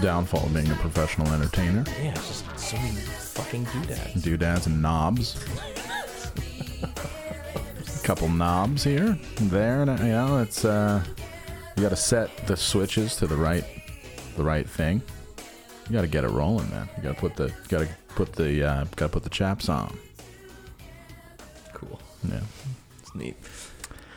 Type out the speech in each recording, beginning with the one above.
Downfall of being a professional entertainer. Yeah, it's just so many fucking doodads. Doodads and knobs. Couple knobs here, there, and, you know, it's uh, you got to set the switches to the right, the right thing. You got to get it rolling, man. You got to put the, got to put the, uh, got to put the chaps on. Cool. Yeah. It's neat.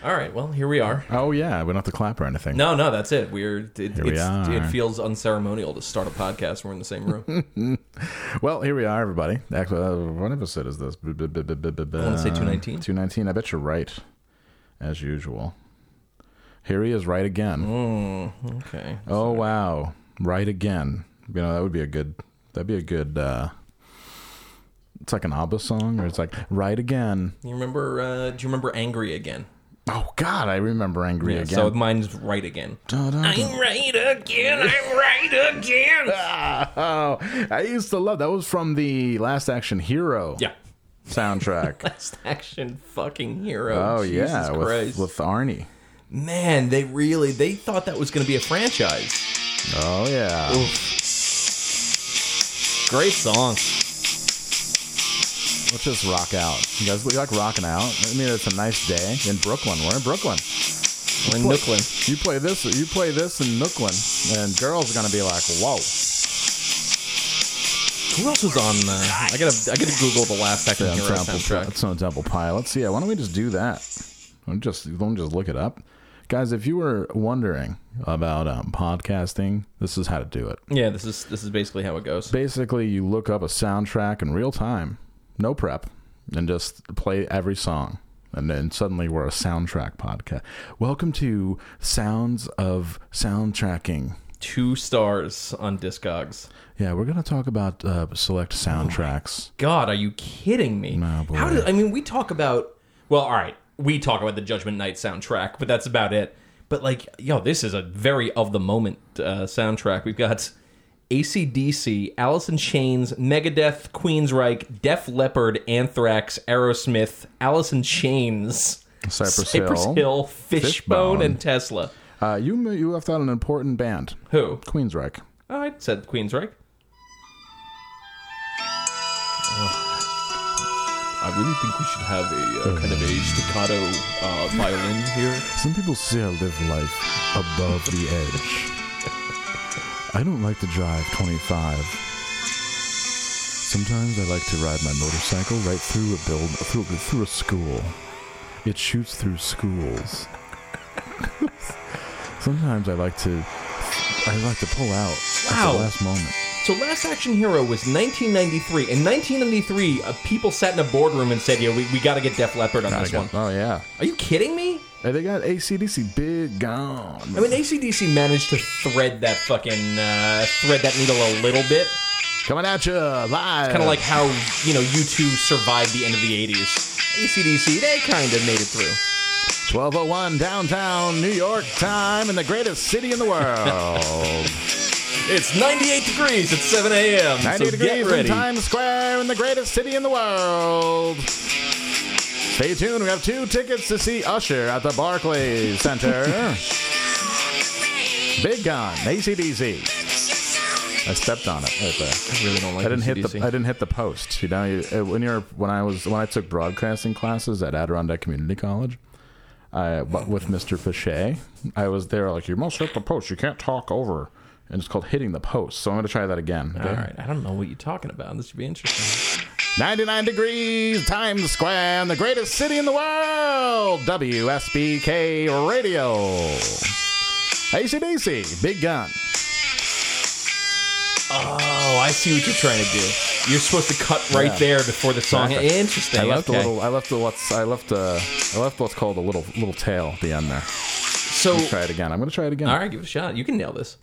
All right, well, here we are. Oh yeah, we don't have to clap or anything. No, no, that's it. We're it, Here we it's, are. it feels unceremonial to start a podcast. when We're in the same room. Well, here we are, everybody. Actually, uh, what episode is this? I wanna say 219. 219. I bet you're right, as usual. Here he is, right again. mm, okay. Oh wow, right again. You know that would be a good. That'd be a good. uh It's like an ABBA song, or it's like right again. You remember? Uh, do you remember "Angry Again"? Oh God, I remember angry Yeah, again. So mine's "Right Again." Dun, dun, dun. I'm right again. I'm right again. Oh, I used to love that. Was from the Last Action Hero yeah. soundtrack. Last action fucking hero. oh Jesus yeah, with, Christ. with Arnie. Man, they really they thought that was going to be a franchise. Oh yeah. Great song. Let's just rock out. You guys you like rocking out? I mean, it's a nice day in Brooklyn. We're in Brooklyn. We're in Nooklyn. You play this. You play this in Nooklyn, and girls are gonna be like, "Whoa!" Who else was on? Uh, I gotta I gotta Google the last Action Yeah, Hero Temple, soundtrack. it's no Temple Pilots. Yeah, why don't we just do that? Don't just don't just look it up, guys. If you were wondering about um, podcasting, this is how to do it. Yeah, this is this is basically how it goes. Basically, you look up a soundtrack in real time, no prep, and just play every song. And then suddenly we're a soundtrack podcast. Welcome to Sounds of Soundtracking. Two stars on Discogs. Yeah, we're going to talk about uh, select soundtracks. God, are you kidding me? No, boy. How did I mean? We talk about well, all right. We talk about the Judgment Night soundtrack, but that's about it. But like, yo, this is a very of the moment uh, soundtrack. We've got ACDC, Alice in Chains, Megadeth, Queensryche, Def Leppard, Anthrax, Aerosmith, Alice in Chains, Cypress, Cypress Hill. Hill, Fishbone, Fishbone. and Tesla. Uh, you you left out an important band, Who? Queensryche. Oh, I said Queensryche. I really think we should have a uh, kind of a staccato uh, violin here. Some people say I live life above the edge. I don't like to drive 25. Sometimes I like to ride my motorcycle right through a build through through a school. It shoots through schools. Sometimes I like to I like to pull out at the last moment. So Last Action Hero was 1993. In 1993, uh, people sat in a boardroom and said, "Yeah, we, we got to get Def Leppard on this one." Oh yeah. Are you kidding me? Hey, they got ACDC big gone. I mean, ACDC managed to thread that fucking uh, thread that needle a little bit. Coming at you live. Kind of like how you know U2 survived the end of the 80s. ACDC, they kind of made it through. 1201 downtown New York time in the greatest city in the world. It's 98 degrees at 7 a.m. 90 so degrees in. Times Square in the greatest city in the world. Stay tuned. We have two tickets to see Usher at the Barclays Center. Big Gun, ACDC. I stepped on it right there. I really don't like I didn't hit AC/DC. the I didn't hit the post. You know, you, uh, when you're when I was when I took broadcasting classes at Adirondack Community College, I but with Mr. Fichet, I was there like you must hit the post. You can't talk over, and it's called hitting the post. So I'm going to try that again. All right, I don't know what you're talking about. This should be interesting. 99 degrees, Times Square, the greatest city in the world. WSBK Radio. ACDC, Big Gun. Oh, I see what you're trying to do. You're supposed to cut right Yeah. there before the song. Exactly. Interesting. I left okay. a little. I left the what's. I left. Uh, I left what's called a little little tail at the end there. so, Try it again. I'm going to try it again. all right, give it a shot. You can nail this.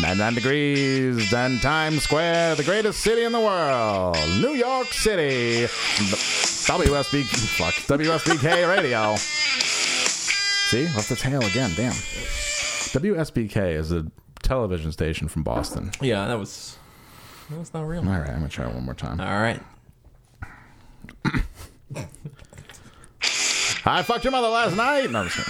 99 degrees, then Times Square, the greatest city in the world, New York City. WSB, fuck, WSBK Radio. See, left the tail again. Damn. WSBK is a television station from Boston. Yeah, that was that was not real. All right, I'm gonna try it one more time. All right. I fucked your mother last night. No, I'm just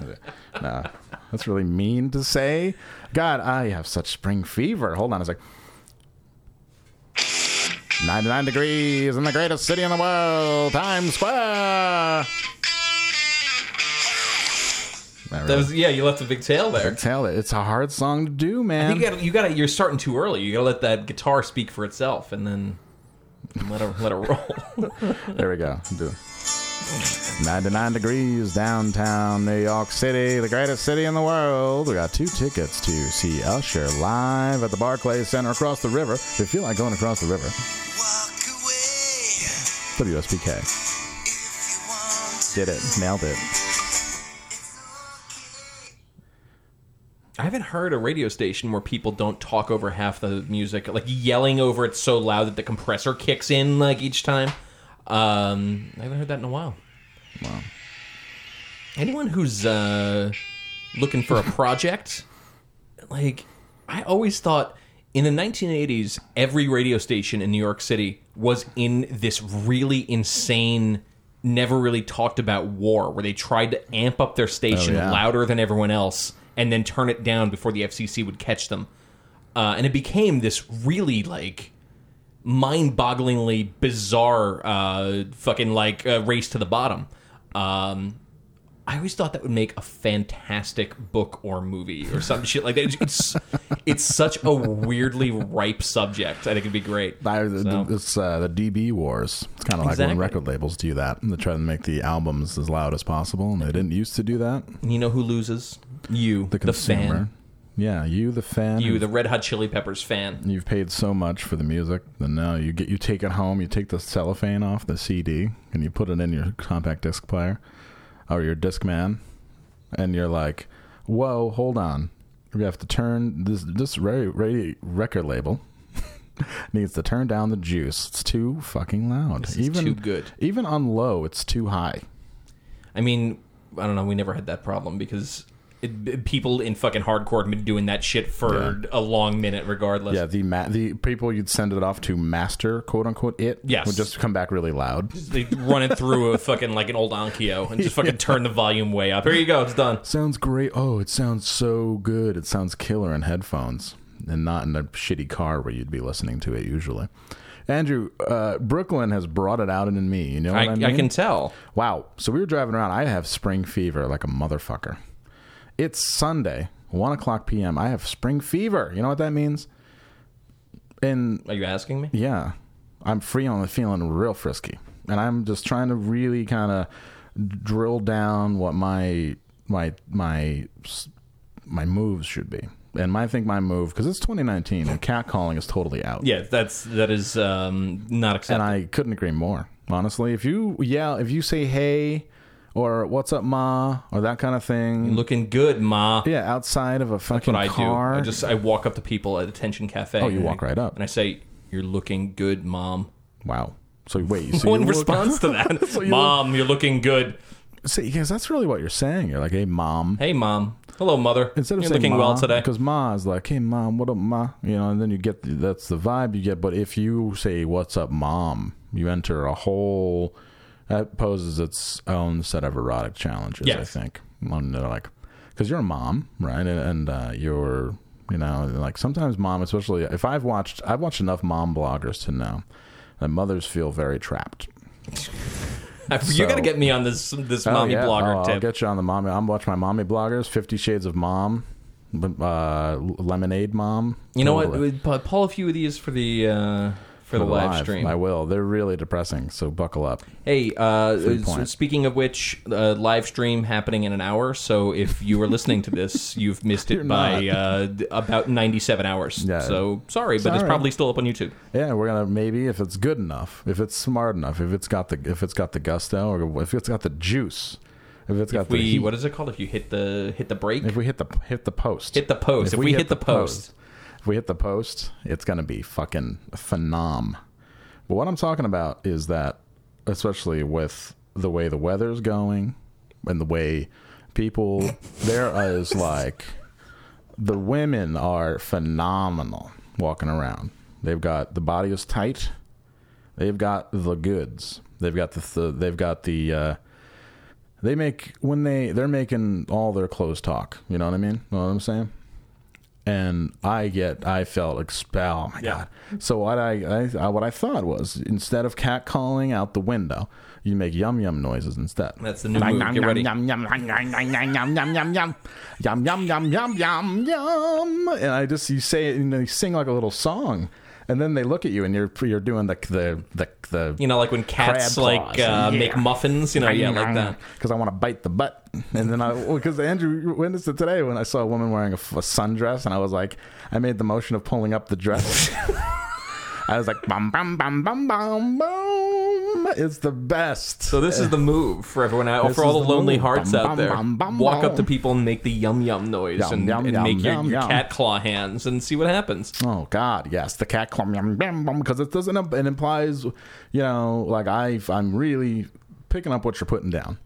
kidding. no, no, that's really mean to say. God, I have such spring fever. Hold on a sec. 99 degrees in the greatest city in the world, Times Square. That That was yeah. You left a big tail there. tell it. It's a hard song to do, I man. think you got you got You're starting too early. You got to let that guitar speak for itself, and then let it let it roll. There we go. Do it. 99 degrees downtown New York City, the greatest city in the world. We got two tickets to see Usher live at the Barclays Center across the river. If you feel like going across the river, WSBK. Did it. Nailed it. I haven't heard a radio station where people don't talk over half the music, like yelling over it so loud that the compressor kicks in like each time. Um, I haven't heard that in a while. Wow. Anyone who's uh, looking for a project, like I always thought in the 1980s, every radio station in New York City was in this really insane, never really talked about war, where they tried to amp up their station Oh, yeah. louder than everyone else and then turn it down before the FCC would catch them. Uh, and it became this really like mind-bogglingly bizarre uh, fucking like uh, race to the bottom. Um, I always thought that would make a fantastic book or movie or some shit like that. It's it's such a weirdly ripe subject. I think it'd be great. I, So- It's uh, the DB wars. It's kind of like when record labels do that. They try to make the albums as loud as possible, and they didn't used to do that. You know who loses? You, The consumer. fan. Yeah, you, the fan. You, the Red Hot Chili Peppers fan. You've paid so much for the music, then now you get you take it home, you take the cellophane off the CD, and you put it in your compact disc player or your disc man, and you're like, "Whoa, hold on, we have to turn this this ra- ra- record label needs to turn down the juice. It's too fucking loud. Even too good. Even on low, it's too high. I mean, I don't know. We never had that problem because it, people in fucking hardcore have been doing that shit for Yeah. a long minute, regardless. Yeah, the ma- the people you'd send it off to master, quote unquote, it Yes. would just come back really loud. They run it through a fucking like an old Onkyo and just fucking turn the volume way up. Here you go, it's done. Sounds great. Oh, it sounds so good. It sounds killer in headphones and not in a shitty car where you'd be listening to it usually. Andrew, uh, Brooklyn has brought it out in me. You know what I, I, mean? I can tell. Wow. So we were driving around. I have spring fever like a motherfucker. It's Sunday, one o'clock p.m. I have spring fever. You know what that means? And Are you asking me? yeah, I'm free on the feeling real frisky, and I'm just trying to really kind of drill down what my my my my moves should be. And I think my move because it's 2019 and catcalling is totally out. Yeah, that's that is um, not acceptable. and. I couldn't agree more. Honestly, if you yell, if you say "Hey" or "What's up, ma" or that kind of thing, Looking good, ma. yeah, outside of a That's fucking what I car, do. I just I walk up to people at Attention Cafe. Oh, you walk right up. and I say, "You're looking good, mom." wow. So wait, so No one you look- responds to that. So you mom, you're looking good. See, because that's really what you're saying. You're like, "Hey, mom." Hey, mom. Hello, mother. Instead of you're saying looking ma, well today. because ma is like, "Hey, mom, what up, ma?" You know, and then you get that's the vibe you get. But if you say, "What's up, mom?" you enter a whole that poses its own set of erotic challenges. I think, they're like, because you're a mom, right? And, and uh, you're, you know, like sometimes mom, especially if I've watched, I've watched enough mom bloggers to know that mothers feel very trapped. you so- got to get me on this this Oh, mommy yeah. blogger Oh, I'll tip. get you on the mommy. I'm watching my mommy bloggers. Fifty Shades of Mom, uh, Lemonade Mom. you know Totally. what? We'd pull a few of these for the uh, for the live stream. I will. They're really depressing. So buckle up. Hey, uh, Three s- point. speaking of which, uh, live stream happening in an hour. So if you were listening to this, you've missed it by uh, d- about ninety-seven hours. Yeah. So sorry, but it's Sorry. probably still up on YouTube. Yeah, we're gonna maybe if it's good enough, if it's smart enough, if it's got the if it's got the gusto, or if it's got the juice, if it's got If the we heat, what is it called? If you hit the hit the brake, if we hit the hit the post, hit the post. If, we, hit, the post, if we hit the post, it's gonna be fucking phenom. But what I'm talking about is that, especially with the way the weather's going and the way people, there is like, the women are phenomenal walking around. They've got the body is tight. They've got the goods. They've got the, the they've got the. Uh, they make when they they're making all their clothes talk. You know what I mean? You Know what I'm saying? And I get I felt expel. Oh my Yeah. god! So what I, I what I thought was instead of cat calling out the window, you make yum yum noises instead. That's the new move. Get ready. Yum yum yum yum yum yum yum yum yum yum yum yum yum yum yum yum. And I just you say it and you sing like a little song, and then they look at you and you're you're doing the the the, the You know, like when cats like uh, Yeah. make muffins. You know, yeah, like that. Because I want to bite the butt. And then I, because Andrew witnessed it today when I saw a woman wearing a sundress, and I was like, I made the motion of pulling up the dress. I was like, bum, bum, bum, bum, bum, boom. It's the best. So this is the move for everyone out, This for all the the lonely move. hearts Bum, out bum, there. bum, bum, Walk up to people and make the yum yum noise Yum, and, yum, and yum, make your, yum, your yum. cat claw hands and see what happens. Oh God, yes, the cat clum yum bam bum because it doesn't it implies, you know, like I I'm really picking up what you're putting down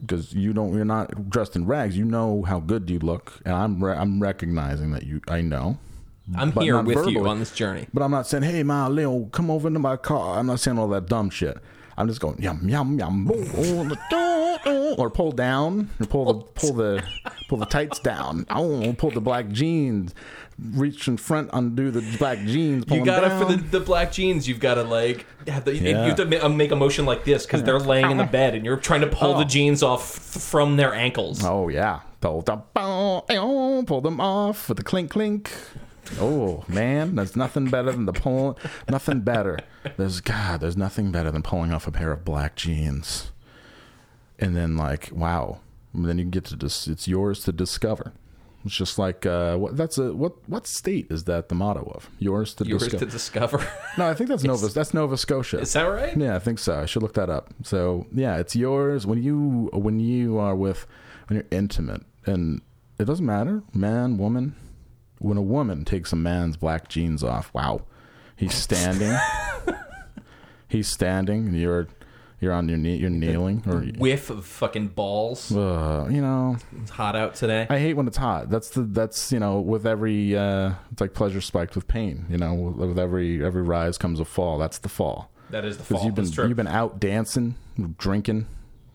because you don't you're not dressed in rags. You know how good you look, and I'm re- I'm recognizing that you I know. I'm here with you on this journey. But I'm not saying, hey, Ma, Leo, come over into my car. I'm not saying all that dumb shit. I'm just going yum yum yum, or pull down, or pull the pull the pull the tights down. Oh, pull the black jeans, reach in front, undo the black jeans. Pull You gotta down. for the, the, black jeans. You've got to like have the, you have to ma- uh, make a motion like this because they're laying in the bed and you're trying to pull the jeans off f- from their ankles. Oh yeah, pull them, pull them off with the clink clink. Oh man, there's nothing better than the pull. Nothing better. There's God. There's nothing better than pulling off a pair of black jeans, and then like wow, and then you get to dis- it's yours to discover. It's just like uh, what that's a what what state is that the motto of yours to Yours discover? to discover. no, I think that's Nova. That's Nova Scotia. Is that right? Yeah, I think so. I should look that up. So yeah, it's yours when you when you are with when you're intimate, and it doesn't matter, man, woman. When a woman takes a man's black jeans off, wow, he's standing. he's standing, and you're you're on your knee, you're kneeling, or Whiff of fucking balls. uh, you know. It's hot out today. I hate when it's hot. That's the that's you know with every uh, it's like pleasure spiked with pain. You know, with every every rise comes a fall. That's the fall. that is the fall. you've been you've been out dancing, drinking,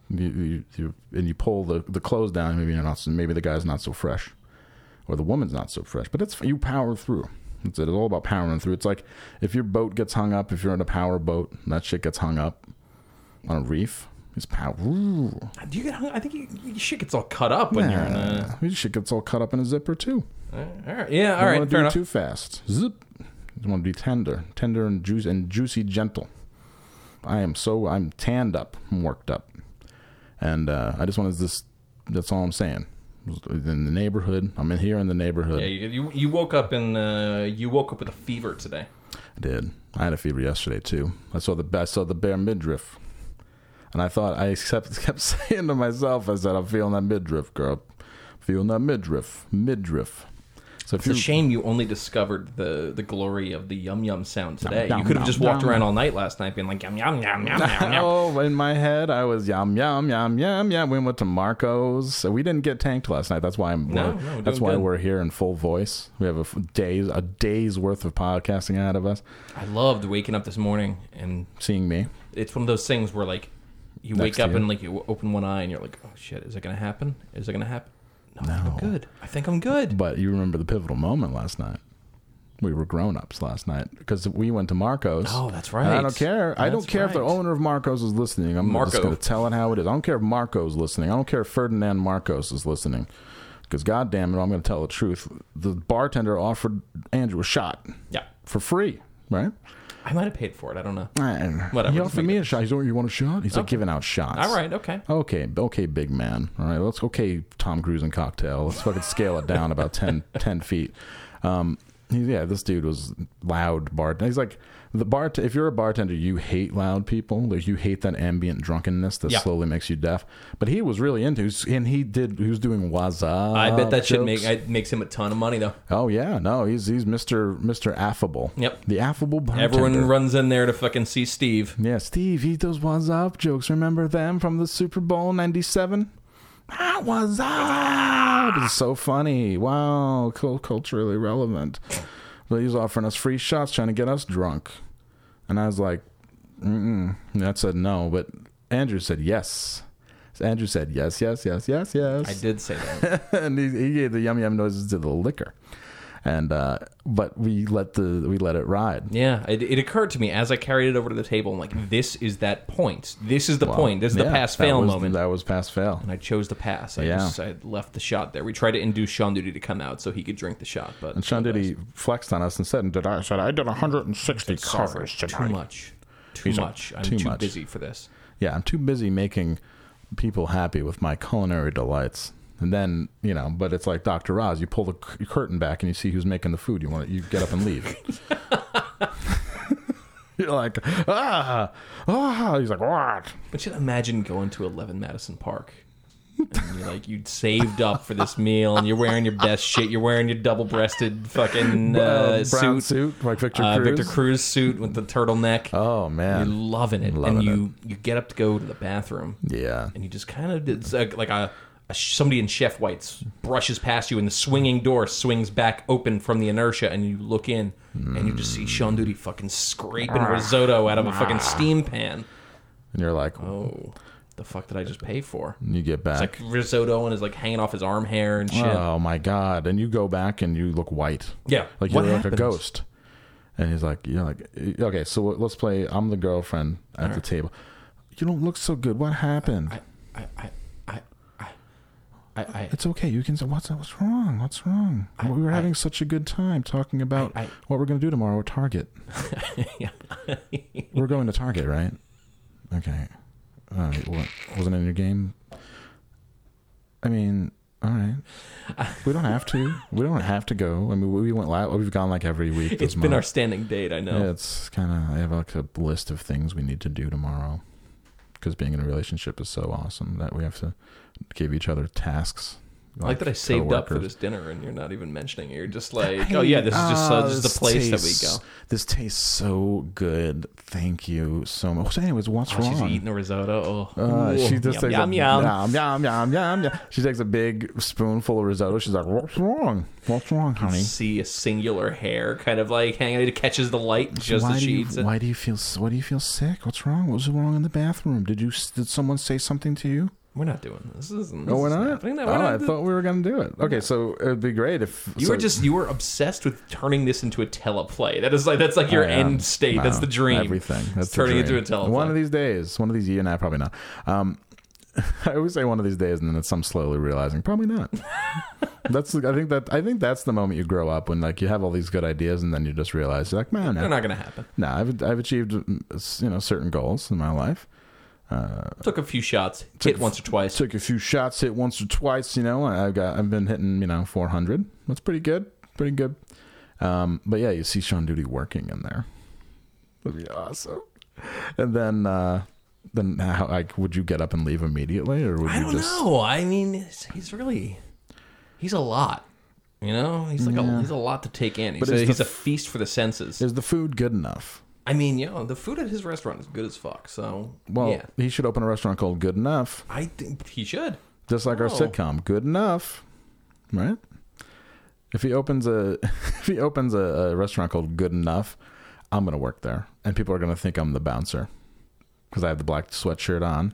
you, you, you, and you pull the, the clothes down. Maybe you're not. Maybe the guy's not so fresh, or the woman's not so fresh. But it's you power through. It's, it's all about powering through. It's like if your boat gets hung up, if you're in a power boat, and that shit gets hung up on a reef. It's power. Ooh. Do you get? hung- I think you, your shit gets all cut up when you're in a. Your shit gets all cut up in a zipper too. All right. Yeah. All Don't want to do it enough. too fast. Zip. You want to be tender, tender and juicy and juicy, gentle. I am so I'm tanned up, I'm worked up, and uh, I just wanted this. That's all I'm saying. In the neighborhood, I'm in here in the neighborhood. Yeah. You, you you woke up in uh, you woke up with a fever today. I did. I had a fever yesterday too. I saw the I saw the bare midriff, and I thought I kept kept saying to myself, I said, "I'm feeling that midriff, girl. Feeling that midriff, midriff." So if It's a shame you only discovered the the glory of the yum yum sound today. Yum, you could have just walked yum. around all night last night being like yum yum yum yum yum. Oh, in my head, I was yum yum yum yum yum. We went to Marco's. So we didn't get tanked last night. That's why I'm. No, we're- no, that's why good. we're here in full voice. We have a days a day's worth of podcasting ahead of us. I loved waking up this morning and Seeing me, it's one of those things where like you Next wake up you. and like you open one eye and you're like, oh shit, is it gonna happen? Is it gonna happen? No, I think I'm good. I think I'm good. but you remember the pivotal moment last night. We were grown ups last night because we went to Marco's. Oh, that's right. I don't care. I don't That's care if the owner of Marcos is listening. I'm Marco. just going to tell it how it is. I don't care if Marco's is listening. I don't care if Ferdinand Marcos is listening. Because, goddamn it, I'm going to tell the truth. The bartender offered Andrew a shot Yeah, for free, right? I might have paid for it. I don't know. And Whatever, He just offered me it- a shot. He's like, you want a shot? He's like Okay. giving out shots. All right, okay. Okay, okay, big man. All right, let's okay, Tom Cruise and cocktail. Let's fucking scale it down about 10, 10 feet. Um, he, yeah, this dude was loud bartender. He's like the bar. If you're a bartender, you hate loud people. Like you hate that ambient drunkenness that Yeah. slowly makes you deaf. But he was really into, and he did. He was doing waza. I bet that shit jokes. make it makes him a ton of money though. Oh yeah, no, he's he's Mister Mister Affable. Yep. the affable bartender. Everyone runs in there to fucking see Steve. Yeah, Steve, he those was up jokes. Remember them from the Super Bowl '97? That was ah, up. It's so funny. Wow, cool, culturally relevant. But he was offering us free shots, trying to get us drunk, and I was like, Mm-mm. And I said no, but Andrew said yes. Andrew said yes, yes, yes, yes, yes. I did say that. and he, he gave the yum yum noises to the liquor, and uh, but we let the we let it ride. Yeah, it, it occurred to me as I carried it over to the table. I'm like, this is that point. This is the point. This is the pass fail moment. That was pass fail. and I chose the pass. I Yeah. just I left the shot there. We tried to induce Sean Duty to come out so he could drink the shot, but And Sean Diddy flexed on us and said, "Did I?" I said, "I did 160 Sorry, covers too much, too He's like, much. I'm too too, much. busy for this. Yeah, I'm too busy making people happy with my culinary delights. And then you know, but it's like Dr. Oz. You pull the c- curtain back and you see who's making the food. You want to, you get up and leave. You're like, ah, ah. He's like, what? But you imagine going to 11 Madison Park. And you're like you'd saved up for this meal, and you're wearing your best shit. You're wearing your double-breasted fucking uh, Uh, brown suit, suit, like Victor uh, Cruz. Victor Cruz suit with the turtleneck. Oh man, You're loving it, Loving and you you get up to go to the bathroom, yeah. and you just kind of it's like, like a somebody in chef whites brushes past you and the swinging door swings back open from the inertia and you look in and you just see mm. Sean Duty fucking scraping risotto out of a fucking steam pan And you're like, oh the fuck did I just pay for And you get back. it's like risotto and is like hanging off his arm hair and shit Oh my god! And you go back and you look white. yeah like you're like a happens? ghost. And he's like, you're like, okay, so let's play. I'm the girlfriend at the table. You don't look so good. What happened? I I I, I it's okay. You can say, what's what's wrong? What's wrong? we were I- having such a good time talking about I- I- what we're going to do tomorrow at Target. We're going to Target, right? Okay. All right. What wasn't in your game? I mean, all right. We don't have to. We don't have to go. I mean, we went. la- We've gone like every week. it's been our standing date I know Yeah, it's kind of. I have like a list of things we need to do tomorrow, because being in a relationship is so awesome that we have to give each other tasks. I like that I saved up for this dinner and you're not even mentioning it. You're just like, oh yeah, this is just uh, Ah, just the place that we go. This tastes so good. Thank you so much. So, anyways, what's Oh, she's wrong? eating a risotto. Oh, Uh, she just yum, takes yum, a yum. yum yum yum yum yum. She takes a big spoonful of risotto. She's like, "What's wrong? What's wrong, honey?" See a singular hair kind of like hanging. It catches the light just why as do she you eats it. why do you feel why do you feel sick? What's wrong? What was wrong in the bathroom? Did you did someone say something to you? We're not doing this. This isn't. No, this we're isn't happening. No, oh, we're not. I thought we were going to do it. Okay, so it would be great if You so- were just you were obsessed with turning this into a teleplay. That is like that's like your I am. end state. No, that's the dream. Everything. That's turning dream. into a teleplay. One of these days. One of these. Yeah, nah, probably not. Um, I always say one of these days, and then it's I'm slowly realizing probably not. that's. I think that. I think that's the moment you grow up when like you have all these good ideas, and then you just realize you're like, man, They're no, not going to happen. no, I've I've achieved mm, you know certain goals in my life. Took a few shots, Took hit once or twice. Took a few shots, hit once or twice. You know, I've got I've been hitting you know 400. That's pretty good. Pretty good. Um, but yeah, you see Sean Duty working in there. Would be awesome. And then uh, then how like would you get up and leave immediately, or would I you don't just? know. I mean, he's, really he's a lot. You know, he's like a he's a lot to take in. He's, But a, the he's a feast for the senses. Is the food good enough? I mean, you know, the food at his restaurant is good as fuck. So Well, yeah, he should open a restaurant called Good Enough, I think he should. just like our Oh. sitcom, Good Enough, right? If he opens a if he opens a, a restaurant called Good Enough, I'm gonna work there, and people are gonna think I'm the bouncer because I have the black sweatshirt on.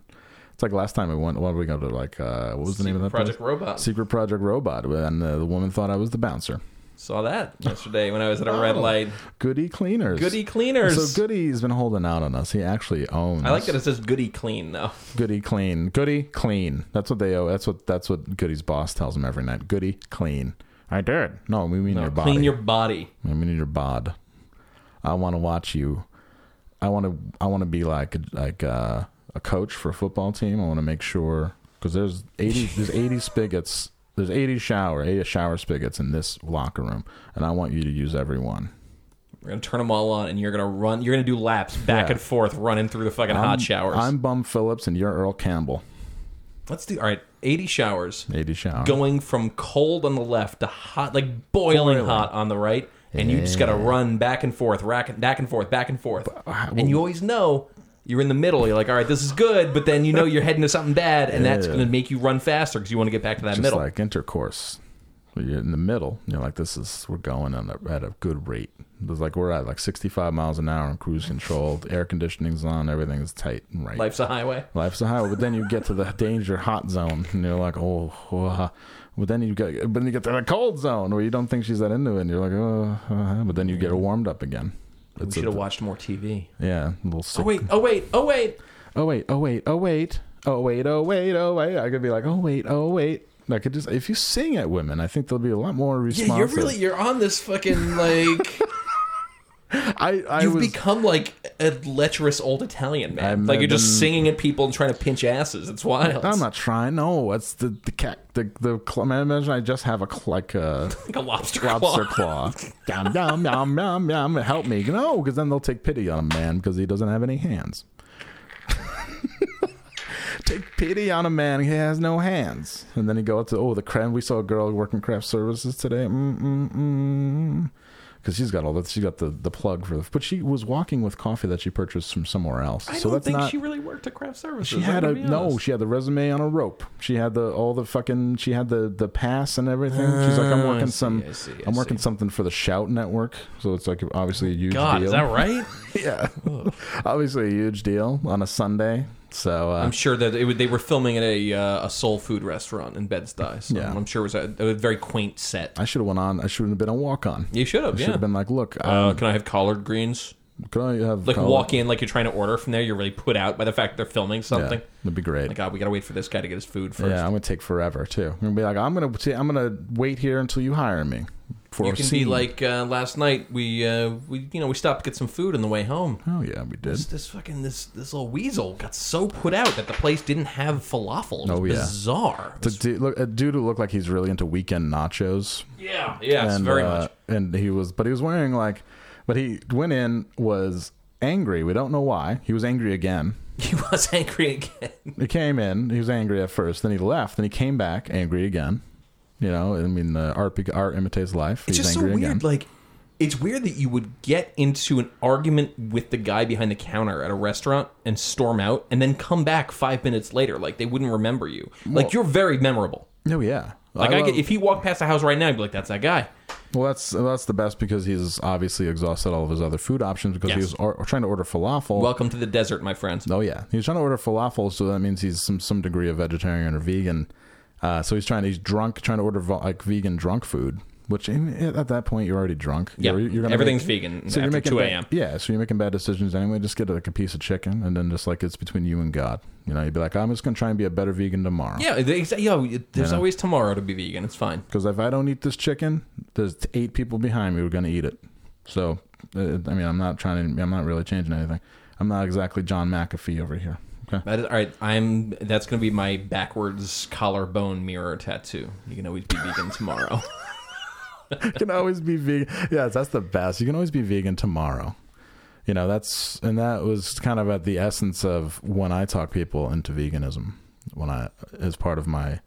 It's like last time we went. What did we go to? Like, uh, what was the name of that Project place? Robot. Secret Project Robot, and uh, the woman thought I was the bouncer. Saw that yesterday when I was at a red Oh. light. Goody Cleaners. Goody Cleaners. So Goody's been holding out on us. He actually owns. I like that it says Goody Clean though. Goody Clean. Goody Clean. That's what they owe. That's what that's what Goody's boss tells him every night. Goody Clean. I did. No, we mean No, your body. clean your body. I mean your bod. I want to watch you. I want to. I want to be like like uh, a coach for a football team. I want to make sure because there's eighty there's eighty spigots. There's eighty shower eighty shower spigots in this locker room, and I want you to use every one. We're gonna turn them all on, and you're gonna run. You're gonna do laps back Yeah. and forth, running through the fucking hot showers. I'm Bum Phillips, and you're Earl Campbell. Let's do all right. Eighty showers, Eighty shower. going from cold on the left to hot, like boiling, hot on the right, and you just gotta run back and forth, rack, back and forth, back and forth, uh, and you always know. You're in the middle. You're like, all right, this is good, but then you know you're heading to something bad, and that's Yeah. going to make you run faster because you want to get back to that just middle. like intercourse. When You're in the middle. You're like, this is we're going on a, at a good rate. It's like we're at like 65 miles an hour on cruise control. The air conditioning's on. Everything is tight and right. Life's a highway. Life's a highway, but then you get to the danger hot zone, and you're like, oh, but then you get, but then you get to the cold zone where you don't think she's that into it, and you're like, oh, uh, but then you get warmed up again. We should have watched more TV. Yeah, a little sick. Oh wait! Oh wait! Oh wait! oh wait, oh wait, oh wait, oh wait, oh wait, oh wait. I could be like, oh wait, oh wait. I could just if you sing at women, I think they'll be a lot more responsive. Yeah, you're really you're on this fucking like I, I you've was, become like a lecherous old Italian man. I'm- like you're just singing at people and trying to pinch asses. It's wild. I'm not trying. No, it's the the cat. The the. I imagine I just have a like a like a lobster, lobster claw. claw. yum yum yum yum yum. Help me, no, because then they'll take pity on a man because he doesn't have any hands. take pity on a man he has no hands, and then he go up to oh the creme. We saw a girl working craft services today. Mm mm mm. Because she's got all that, she got the, the plug for the, but she was walking with coffee that she purchased from somewhere else. I so don't that's think not. she really worked at craft services. She had a no. She had the resume on a rope. She had the all the fucking. She had the the pass and everything. She's like, I'm Ah, I working see, some. I see, I I'm working see. something for the Shout Network. So it's like obviously a huge God, deal. is that right? yeah, obviously a huge deal on a Sunday. So uh, I'm sure that it would, they were filming at a uh, a soul food restaurant in Bed Stuy. So Yeah. I'm sure it was a, a very quaint set. I should have went on. I shouldn't have been a walk on. You should have, I should yeah. have been like, look, uh, um, can I have collard greens? can I have Like collard- walk in like you're trying to order from there. You're really put out by the fact they're filming Yeah, something. that'd be great. Like, God, we gotta wait for this guy to get his food first. yeah, I'm gonna take forever too. I'm gonna be like, I'm gonna, t- I'm gonna wait here until you hire me. For you a can be like uh, last night. We uh, we you know we stopped to get some food on the way home. oh yeah, we did. This, this fucking this this little weasel got so put out that the place didn't have falafel. It was Oh, yeah. bizarre. It The was- dude, look, a dude who looked like he's really into weekend nachos. yeah, yes, and, very uh, much. And he was, but he was wearing like, but he went in was angry. We don't know why. He was angry again. He was angry again. He came in. He was angry at first. Then he left. Then he came back angry again. You know, I mean, uh, art art imitates life. It's He's just so weird. again. Like, it's weird that you would get into an argument with the guy behind the counter at a restaurant and storm out, and then come back five minutes later, like they wouldn't remember you. like you're very memorable. oh yeah. Like I, love- get, if he walked past the house right now, I'd be like, "That's that guy." Well, that's that's the best because he's obviously exhausted all of his other food options because he was or, trying to order falafel. Welcome to the desert, my friends. Oh yeah, he was trying to order falafel, so that means he's some some degree of vegetarian or vegan. Uh, so he's trying. He's drunk, trying to order like vegan drunk food. Which in, at that point you're already drunk. Yeah, You're, gonna everything's make- vegan So you're making 2 bad- a.m.. yeah, so you're making bad decisions anyway. Just get like a piece of chicken, and then just like it's between you and God. You know, you'd be like, I'm just gonna try and be a better vegan tomorrow. Yeah, they- exa- yo, there's Yeah. always tomorrow to be vegan. It's fine. Because if I don't eat this chicken, there's eight people behind me who are going to eat it. So, uh, I mean, I'm not trying to. I'm not really changing anything. I'm not exactly John McAfee over here. That is, all right, I'm. That's going to be my backwards collarbone mirror tattoo. You can always be vegan tomorrow. you can always be vegan. Yeah, that's the best. You can always be vegan tomorrow. You know, that's and that was kind of at the essence of when I talk people into veganism. When I as part of my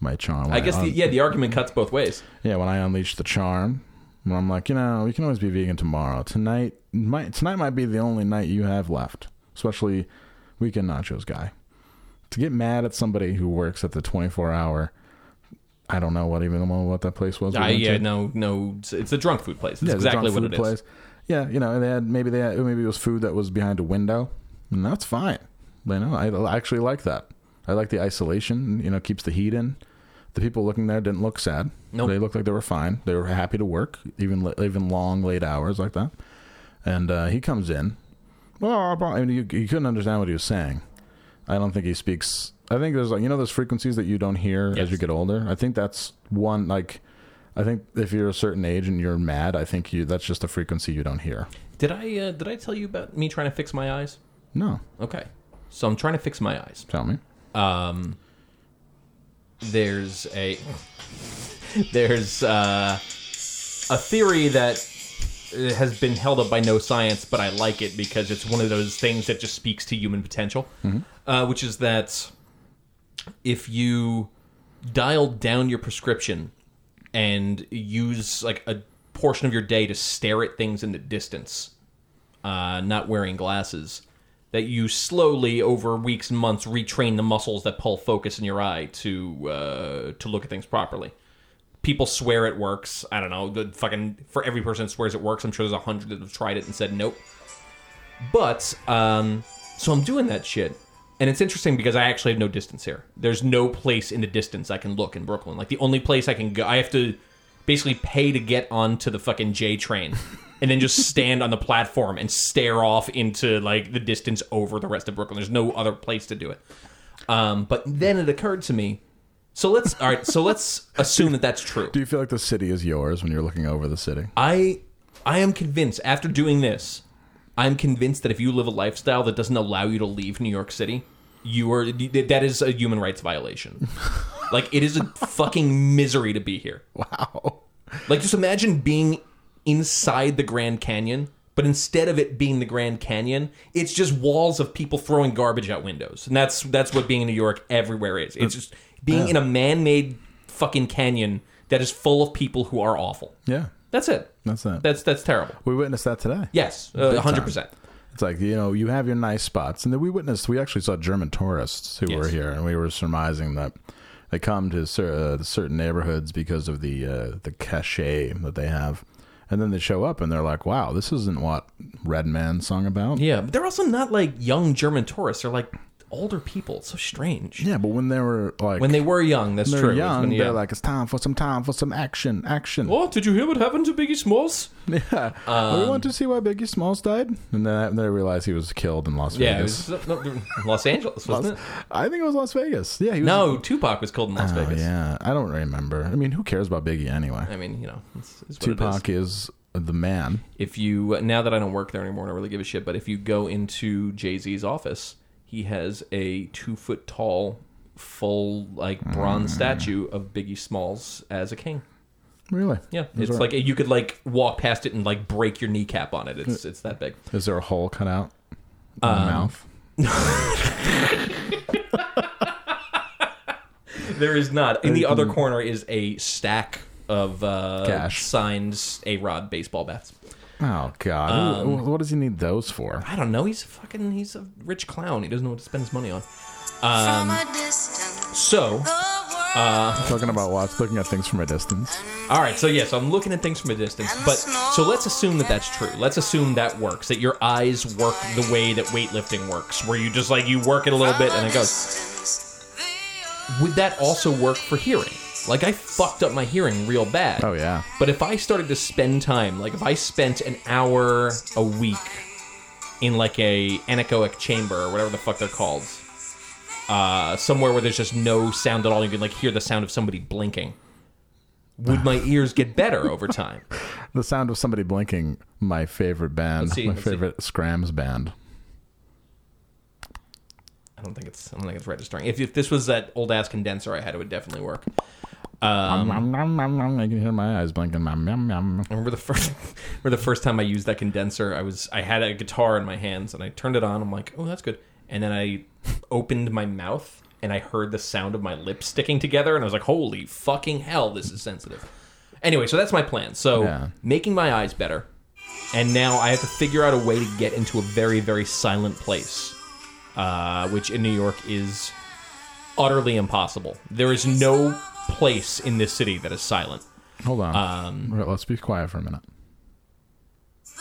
my charm. I guess the, un- yeah, the argument cuts both ways. Yeah, when I unleash the charm, when I'm like, you know, you can always be vegan tomorrow. Tonight might tonight might be the only night you have left, especially weekend nachos guy. To get mad at somebody who works at the 24 hour, I don't know what even what that place was. went yeah, to. no, no, it's, it's a drunk food place. That's Yeah, it's a exactly drunk what it food is. place. Yeah, you know, they had maybe they had, maybe it was food that was behind a window, and that's fine. You know, I actually like that. I like the isolation. You know, keeps the heat in. The people looking there didn't look sad. Nope. They looked like they were fine. They were happy to work, even even long late hours like that. And uh, he comes in. Well, I mean, you, you couldn't understand what he was saying. I don't think he speaks. I think there's like you know those frequencies that you don't hear Yes. as you get older. I think that's one like. I think if you're a certain age and you're mad, I think you that's just a frequency you don't hear. Did I uh, did I tell you about me trying to fix my eyes? No, Okay, so I'm trying to fix my eyes. tell me. Um, there's a there's uh, a theory that has been held up by no science, but I like it because it's one of those things that just speaks to human potential, uh, which is that if you dial down your prescription and use like a portion of your day to stare at things in the distance, uh, not wearing glasses, that you slowly over weeks and months retrain the muscles that pull focus in your eye to uh, to look at things properly. People swear it works. I don't know. The fucking for every person that swears it works, I'm sure there's a hundred that have tried it and said nope. But um, so I'm doing that shit, and it's interesting because I actually have no distance here. There's no place in the distance I can look in Brooklyn. Like the only place I can go, I have to basically pay to get onto the fucking J train, and then just stand on the platform and stare off into like the distance over the rest of Brooklyn. There's no other place to do it. Um, but then it occurred to me. So let's all right. So let's assume that that's true. Do you feel like the city is yours when you're looking over the city? I I am convinced after doing this, I'm convinced that if you live a lifestyle that doesn't allow you to leave New York City, you are that is a human rights violation. like it is a fucking misery to be here. Wow. Like just imagine being inside the Grand Canyon, but instead of it being the Grand Canyon, it's just walls of people throwing garbage out windows. And that's that's what being in New York everywhere is. It's just being in a man-made fucking canyon that is full of people who are awful. Yeah, That's it. that's it. That's that's terrible. we witnessed that today. Yes, uh, Big hundred time. percent. It's like you know you have your nice spots, and then we witnessed. We actually saw German tourists who Yes. were here, and we were surmising that they come to cer- uh, certain neighborhoods because of the uh, the cachet that they have, and then they show up and they're like, "Wow, this isn't what Redman sung about." Yeah, but they're also not like young German tourists. They're like older people. It's so strange. Yeah, but when they were like When they were young, that's they're true. young, When- yeah. they're like, "It's time for some time for some action, action." "Oh, did you hear what happened to Biggie Smalls?" Yeah, Um, we want to see why Biggie Smalls died, and then they realized he was killed in Las Yeah, it Vegas. was no, Los Angeles, wasn't it? I think it was Las Vegas. Yeah, he was, No, Tupac was killed in Las Oh, Vegas. yeah, I don't remember. I mean, who cares about Biggie anyway? I mean, you know, it's, it's what it is. Tupac is the man. If you now that I don't work there anymore, I don't really give a shit. But if you go into Jay Z's office, he has a two foot tall, full like bronze Mm. statue of Biggie Smalls as a king. Really? Yeah, Is it's there- like you could like walk past it and like break your kneecap on it. It's it's that big. Is there a hole cut out in Um, the mouth? There is not. In the other corner is a stack of uh, Cash. signed A Rod baseball bats. Oh God! um, Who- what does he need those for? I don't know. He's a fucking. He's a rich clown. He doesn't know what to spend his money on. Um, a distance, so the Talking about watch, looking at things from a distance. All right, so yes, I'm looking at things from a distance, but so let's assume that that's true. Let's assume that works. That your eyes work the way that weightlifting works, where you just like you work it a little bit and it goes. Would that also work for hearing? Like I fucked up my hearing real bad. Oh yeah. But if I started to spend time, like if I spent an hour a week in like a anechoic chamber or whatever the fuck they're called, uh, somewhere where there's just no sound at all, you can like hear the sound of somebody blinking. Would my ears get better over time? The sound of somebody blinking. My favorite band. Let's see, my let's see. favorite Scrams band. I don't think it's I don't think it's registering. If, if this was that old ass condenser I had, it would definitely work. Um, Nom, nom, nom. I can hear my eyes blinking. I remember the first remember the first time I used that condenser, I was I had a guitar in my hands and I turned it on, I'm like, oh that's good. And then I opened my mouth and I heard the sound of my lips sticking together and I was like, holy fucking hell, this is sensitive. Anyway, so that's my plan. So Yeah. making my eyes better. And now I have to figure out a way to get into a very, very silent place. Uh, which in New York is utterly impossible. There is no place in this city that is silent. Hold on. Um, Right, Let's be quiet for a minute.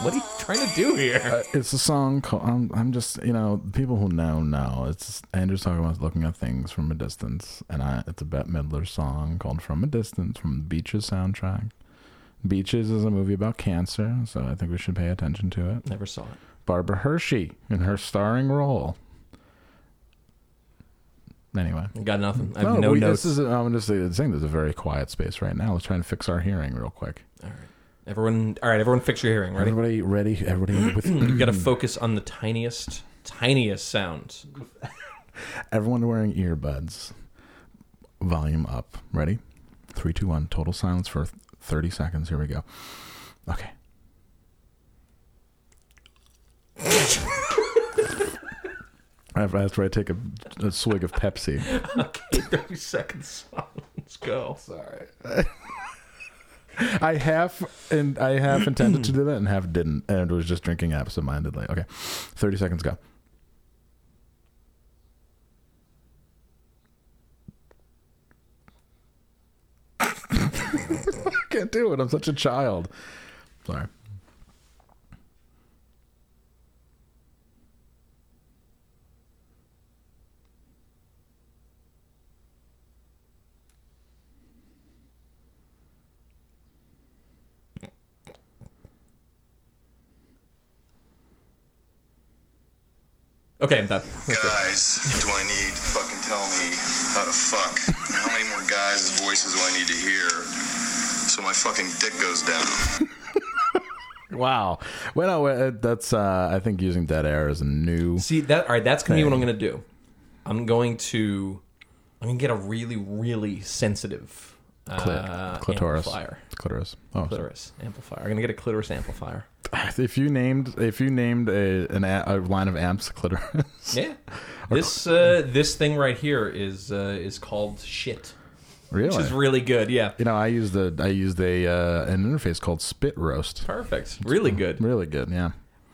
What are you trying to do here? Uh, it's a song called. I'm, I'm just, you know, people who know know. It's Andrew's talking about looking at things from a distance, and I. It's a Bette Midler song called "From a Distance" from the Beaches soundtrack. Beaches is a movie about cancer, so I think we should pay attention to it. Never saw it. Barbara Hershey in her starring role. Anyway, Got nothing. I have no, we, notes. this is. I'm just saying. This is a very quiet space right now. Let's try and fix our hearing real quick. all right. Everyone, all right. Everyone, fix your hearing. Ready? Everybody ready? Everybody with You got to focus on the tiniest, tiniest sounds. Everyone wearing earbuds. Volume up. Ready? Three, two, one. Total silence for 30 seconds. Here we go. Okay. After I take a, a swig of Pepsi. Okay, thirty seconds. Let's go. Sorry. I half and I half intended to do that and half didn't, and was just drinking absentmindedly. Okay, thirty seconds go. I can't do it. I'm such a child. Sorry. Okay, I'm done. That's it. guys do I need to fucking tell me how to fuck? How many more guys' voices do I need to hear so my fucking dick goes down? Wow. Well, no, uh, that's. Uh, I think using dead air is a new. See that? All right, that's gonna be what I'm gonna do. I'm going to, I'm gonna get a really, really sensitive Clit, uh, clitoris. amplifier. Clitoris. Oh, sorry. Clitoris amplifier. I'm gonna get a clitoris amplifier. If you named if you named a an a, a line of amps clitoris, Yeah. This uh, this thing right here is uh, is called shit, really, which is really good. Yeah, you know, I used a I used a uh, an interface called Spit Roast. perfect. Really good. Really good, yeah.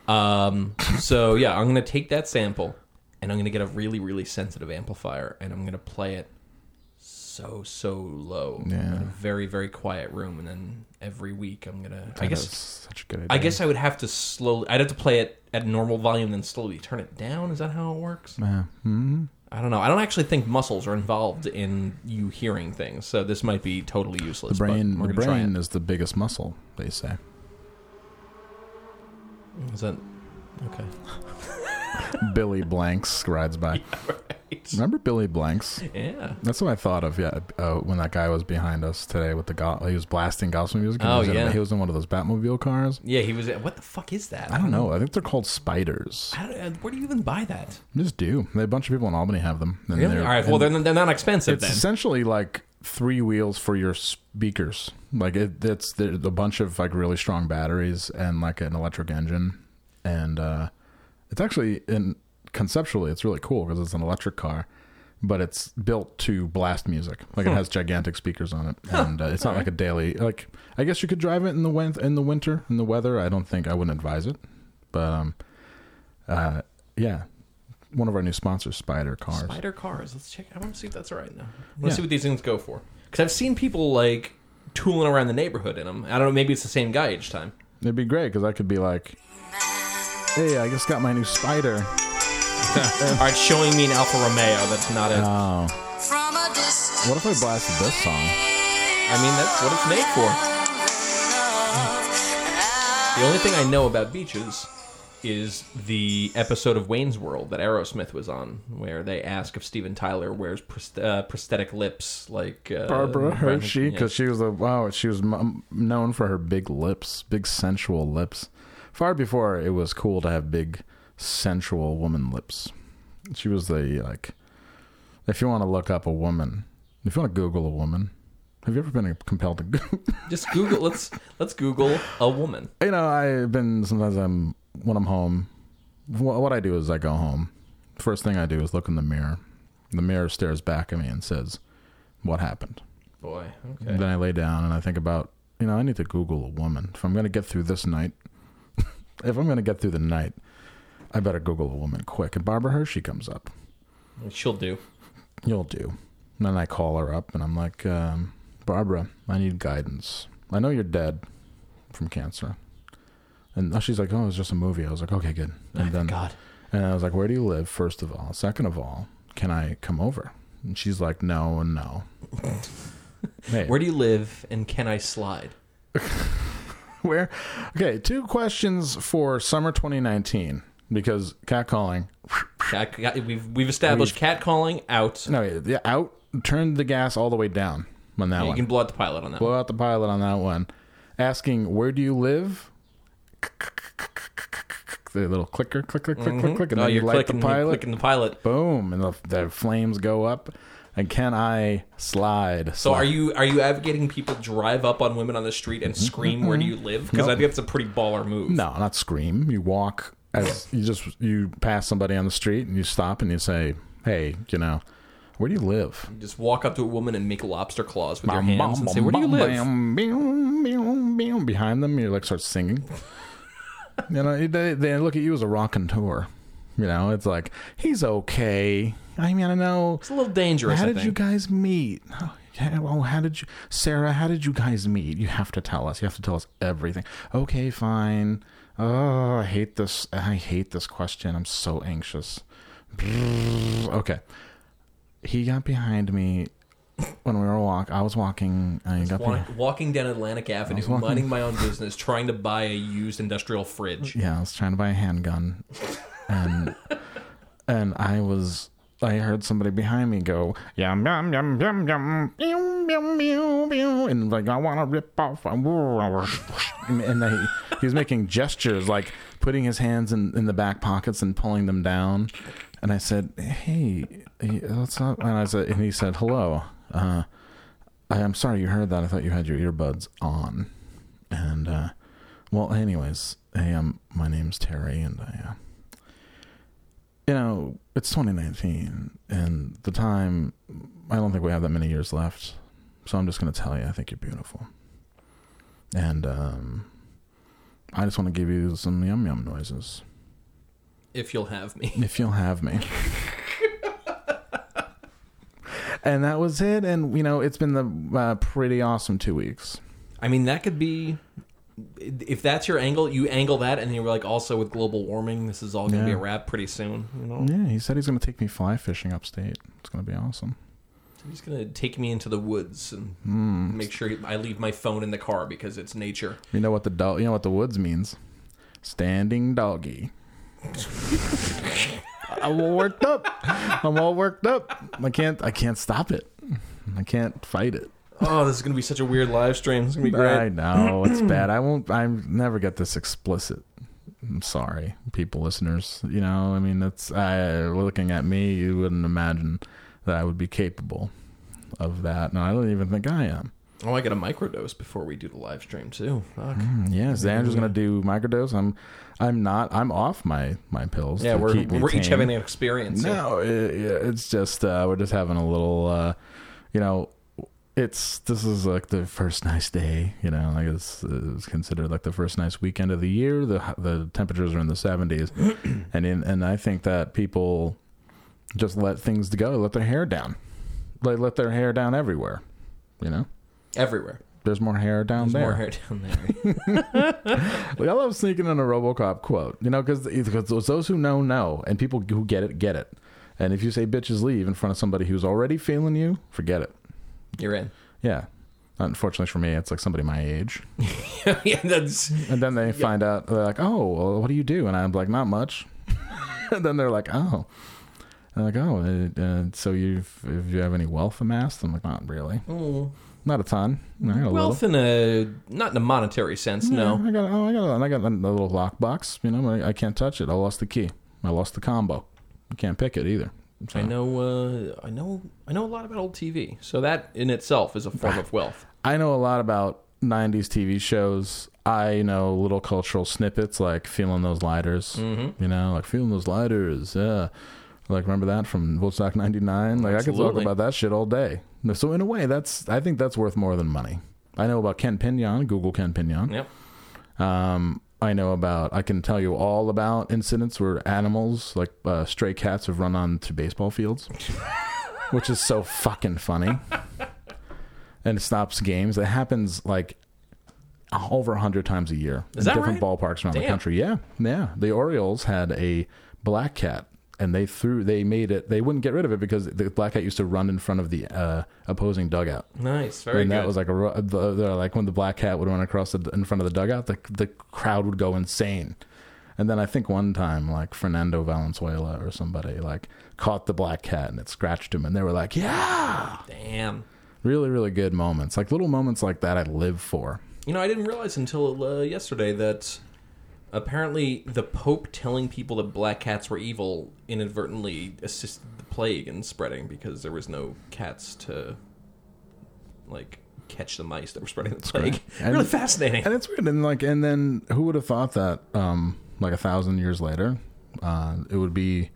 Um, so yeah, I'm gonna take that sample and I'm gonna get a really, really sensitive amplifier and I'm gonna play it so so low Yeah. in a very, very quiet room, and then every week I'm gonna. I guess such a good idea. I guess I would have to slowly. I'd have to play it at normal volume, then slowly turn it down. Is that how it works? Yeah. hmm I don't know. I don't actually think muscles are involved in you hearing things, so this might be totally useless. The brain, but the brain is the biggest muscle. They say. Is that okay? Billy Blanks rides by. Remember Billy Blanks? Yeah. That's what I thought of. Yeah, uh, when that guy was behind us today with the go- he was blasting gospel music. and Oh, he was in- yeah. he was in one of those Batmobile cars. Yeah, he was. What the fuck is that? I don't know. I think they're called spiders. I uh, where do you even buy that? Just do. A bunch of people in Albany have them. And Really? All right. Well, they're, they're not expensive it's then. essentially like three wheels for your speakers. Like it, it's a bunch of like really strong batteries and like an electric engine, and uh, it's actually in conceptually it's really cool because it's an electric car. But it's built to blast music. Like it has gigantic speakers on it, and uh, it's not like a daily. Like I guess you could drive it in the win- in the winter in the weather. I don't think I wouldn't advise it, but um, uh, yeah, one of our new sponsors, Spider Cars. Spider cars. Let's check. I want to see if that's right now. Let's Yeah. see what these things go for. Because I've seen people like tooling around the neighborhood in them. I don't know. Maybe it's the same guy each time. It'd be great because I could be like, "Hey, I just got my new Spider." All right, showing me an Alfa Romeo. That's not it. Oh, From a distance. what if I blasted this song? I mean, that's what it's made for. The only thing I know about beaches is the episode of Wayne's World that Aerosmith was on, where they ask if Steven Tyler wears pros- uh, prosthetic lips like uh, Barbara Brian- Hershey, yeah. because she was a wow. She was m- known for her big lips, big sensual lips. Far before it was cool to have big sensual woman lips. She was the like. If you want to look up a woman, if you want to Google a woman, have you ever been compelled to? Go- Just Google. Let's let's Google a woman. you know, I've been sometimes I'm when I'm home. What I do is I go home. First thing I do is look in the mirror. The mirror stares back at me and says, "What happened?" Boy, okay. Then I lay down and I think about, you know, I need to Google a woman. If I'm going to get through this night, if I'm going to get through the night, I better Google a woman quick. And Barbara Hershey comes up. She'll do. You'll do. And then I call her up and I'm like, um, Barbara, I need guidance. I know you're dead from cancer. And she's like, oh, it was just a movie. I was like, okay, good. And then, God. and I was like, where do you live, first of all? Second of all, can I come over? And she's like, no and no. hey, Where do you live, and can I slide? Where? Okay, two questions for summer 2019 because catcalling. Cat, cat- we've we've established catcalling out. No, yeah, out. Turn the gas all the way down on that you one. You can blow out the pilot on that. Blow one. out the pilot on that one. Asking where do you live? The little clicker, click, click, click, click, click, and oh, then you light clicking, the pilot. clicking the pilot. Boom, and the, the flames go up. And can I slide? So are you are you advocating people drive up on women on the street and mm-hmm. scream where do you mm-hmm. live? Because I think that's a pretty baller move. No, not scream. You walk as you just you pass somebody on the street and you stop and you say, "Hey, you know, where do you live?" You just walk up to a woman and make lobster claws with your hands and say, "Where do you live?" bam, bam, bam, bam. Behind them, you like start singing. you know, they, they look at you as a rockin' tour. You know, it's like he's okay. I mean, I know. It's a little dangerous. How I did think. you guys meet? Oh, well, how did you, Sarah? How did you guys meet? You have to tell us. You have to tell us everything. Okay, fine. Oh, I hate this. I hate this question. I'm so anxious. Okay, he got behind me when we were walk. I was walking. And he got Wa- behind. walking down Atlantic Avenue, walking- minding my own business, trying to buy a used industrial fridge. Yeah, I was trying to buy a handgun, and and I was. I heard somebody behind me go yum yum yum yum yum meow meow meow meow, and like I want to rip off, and, and they, he was making gestures like putting his hands in, in the back pockets and pulling them down, and I said, "Hey, what's up?" And I said, and he said, "Hello, uh, I, I'm sorry you heard that. I thought you had your earbuds on." And uh, well, anyways, hey, um, my name's Terry, and I, uh, you know, it's 2019, and the time. I don't think we have that many years left, so I'm just gonna tell you, I think you're beautiful, and um, I just want to give you some yum yum noises, If you'll have me. if you'll have me. and that was it, and you know, it's been the uh, pretty awesome two weeks. I mean, that could be. If that's your angle, you angle that, and then you're like, also with global warming, this is all going to be Yeah. a wrap pretty soon. You know, Yeah, he said he's gonna take me fly fishing upstate. It's gonna be awesome. he's going to take me into the woods and Hmm. make sure I leave my phone in the car because it's nature. You know what the do- you know what the woods means? Standing doggy. I'm all worked up. I'm all worked up. I can't I can't stop it. I can't fight it. Oh, this is going to be such a weird live stream. It's going to be great. I know it's bad. I won't. I never get this explicit. I'm sorry, people, listeners. You know, I mean, it's I looking at me. You wouldn't imagine that I would be capable of that. No, I don't even think I am. Oh, I got a microdose before we do the live stream too. Fuck. Yes, Andrew's gonna do microdose. I'm, I'm not. I'm off my my pills. Yeah, to we're we're each having an experience. No, it, it's just uh, we're just having a little. Uh, you know, it's this is like the first nice day. You know, like it's, it's considered like the first nice weekend of the year. The the temperatures are in the 70s, and in and I think that people just let things go, let their hair down, let let their hair down everywhere. You know, Everywhere. there's more hair down There's there. more hair down there. Like I love sneaking in a RoboCop quote, you know, because because those who know know, and people who get it get it. And if you say "bitches leave" in front of somebody who's already feeling you, forget it. You're in. Yeah. Unfortunately for me, it's like somebody my age, yeah, that's and then they find out they're like, "Oh, well, what do you do?" And I'm like, "Not much." and then they're like, "Oh," and like, "Oh, uh, uh, so you've if you have any wealth amassed?" I'm like, "Not really, not a ton. I a little." wealth in a not in a monetary sense. No, I got oh I got I got a little lockbox. You know, I, I can't touch it. I lost the key. I lost the combo. You can't pick it either. I know. Uh, I know. I know a lot about old TV. So that in itself is a form of wealth. I know a lot about '90s TV shows. I know little cultural snippets like feeling those lighters. Mm-hmm. You know, like feeling those lighters. Yeah. Like remember that from Woodstock '99? Like I could talk about that shit all day. So in a way, that's I think that's worth more than money. I know about Ken Pinion. Google Ken Pinion. Yep. Um, I know about. I can tell you all about incidents where animals, like uh, stray cats, have run onto baseball fields, which is so fucking funny, and it stops games. It happens like over a hundred times a year Is in different right? ballparks around the country. Yeah, yeah. The Orioles had a black cat. And they threw, they made it. They wouldn't get rid of it because the black cat used to run in front of the uh, opposing dugout Nice. Very good. and good. that was like a ru- the, the, like when the black cat would run across the, in front of the dugout, the the crowd would go insane. And then I think one time, like Fernando Valenzuela or somebody, like caught the black cat and it scratched him, and they were like, "Yeah!" Damn. Really, really good moments. Like little moments like that, I live for. You know, I didn't realize until uh, yesterday that apparently the Pope telling people that black cats were evil inadvertently assisted the plague in spreading because there was no cats to like catch the mice that were spreading the plague. And- really fascinating. And it's weird. And like, and then who would have thought that? Um, like a thousand years later, uh, it would be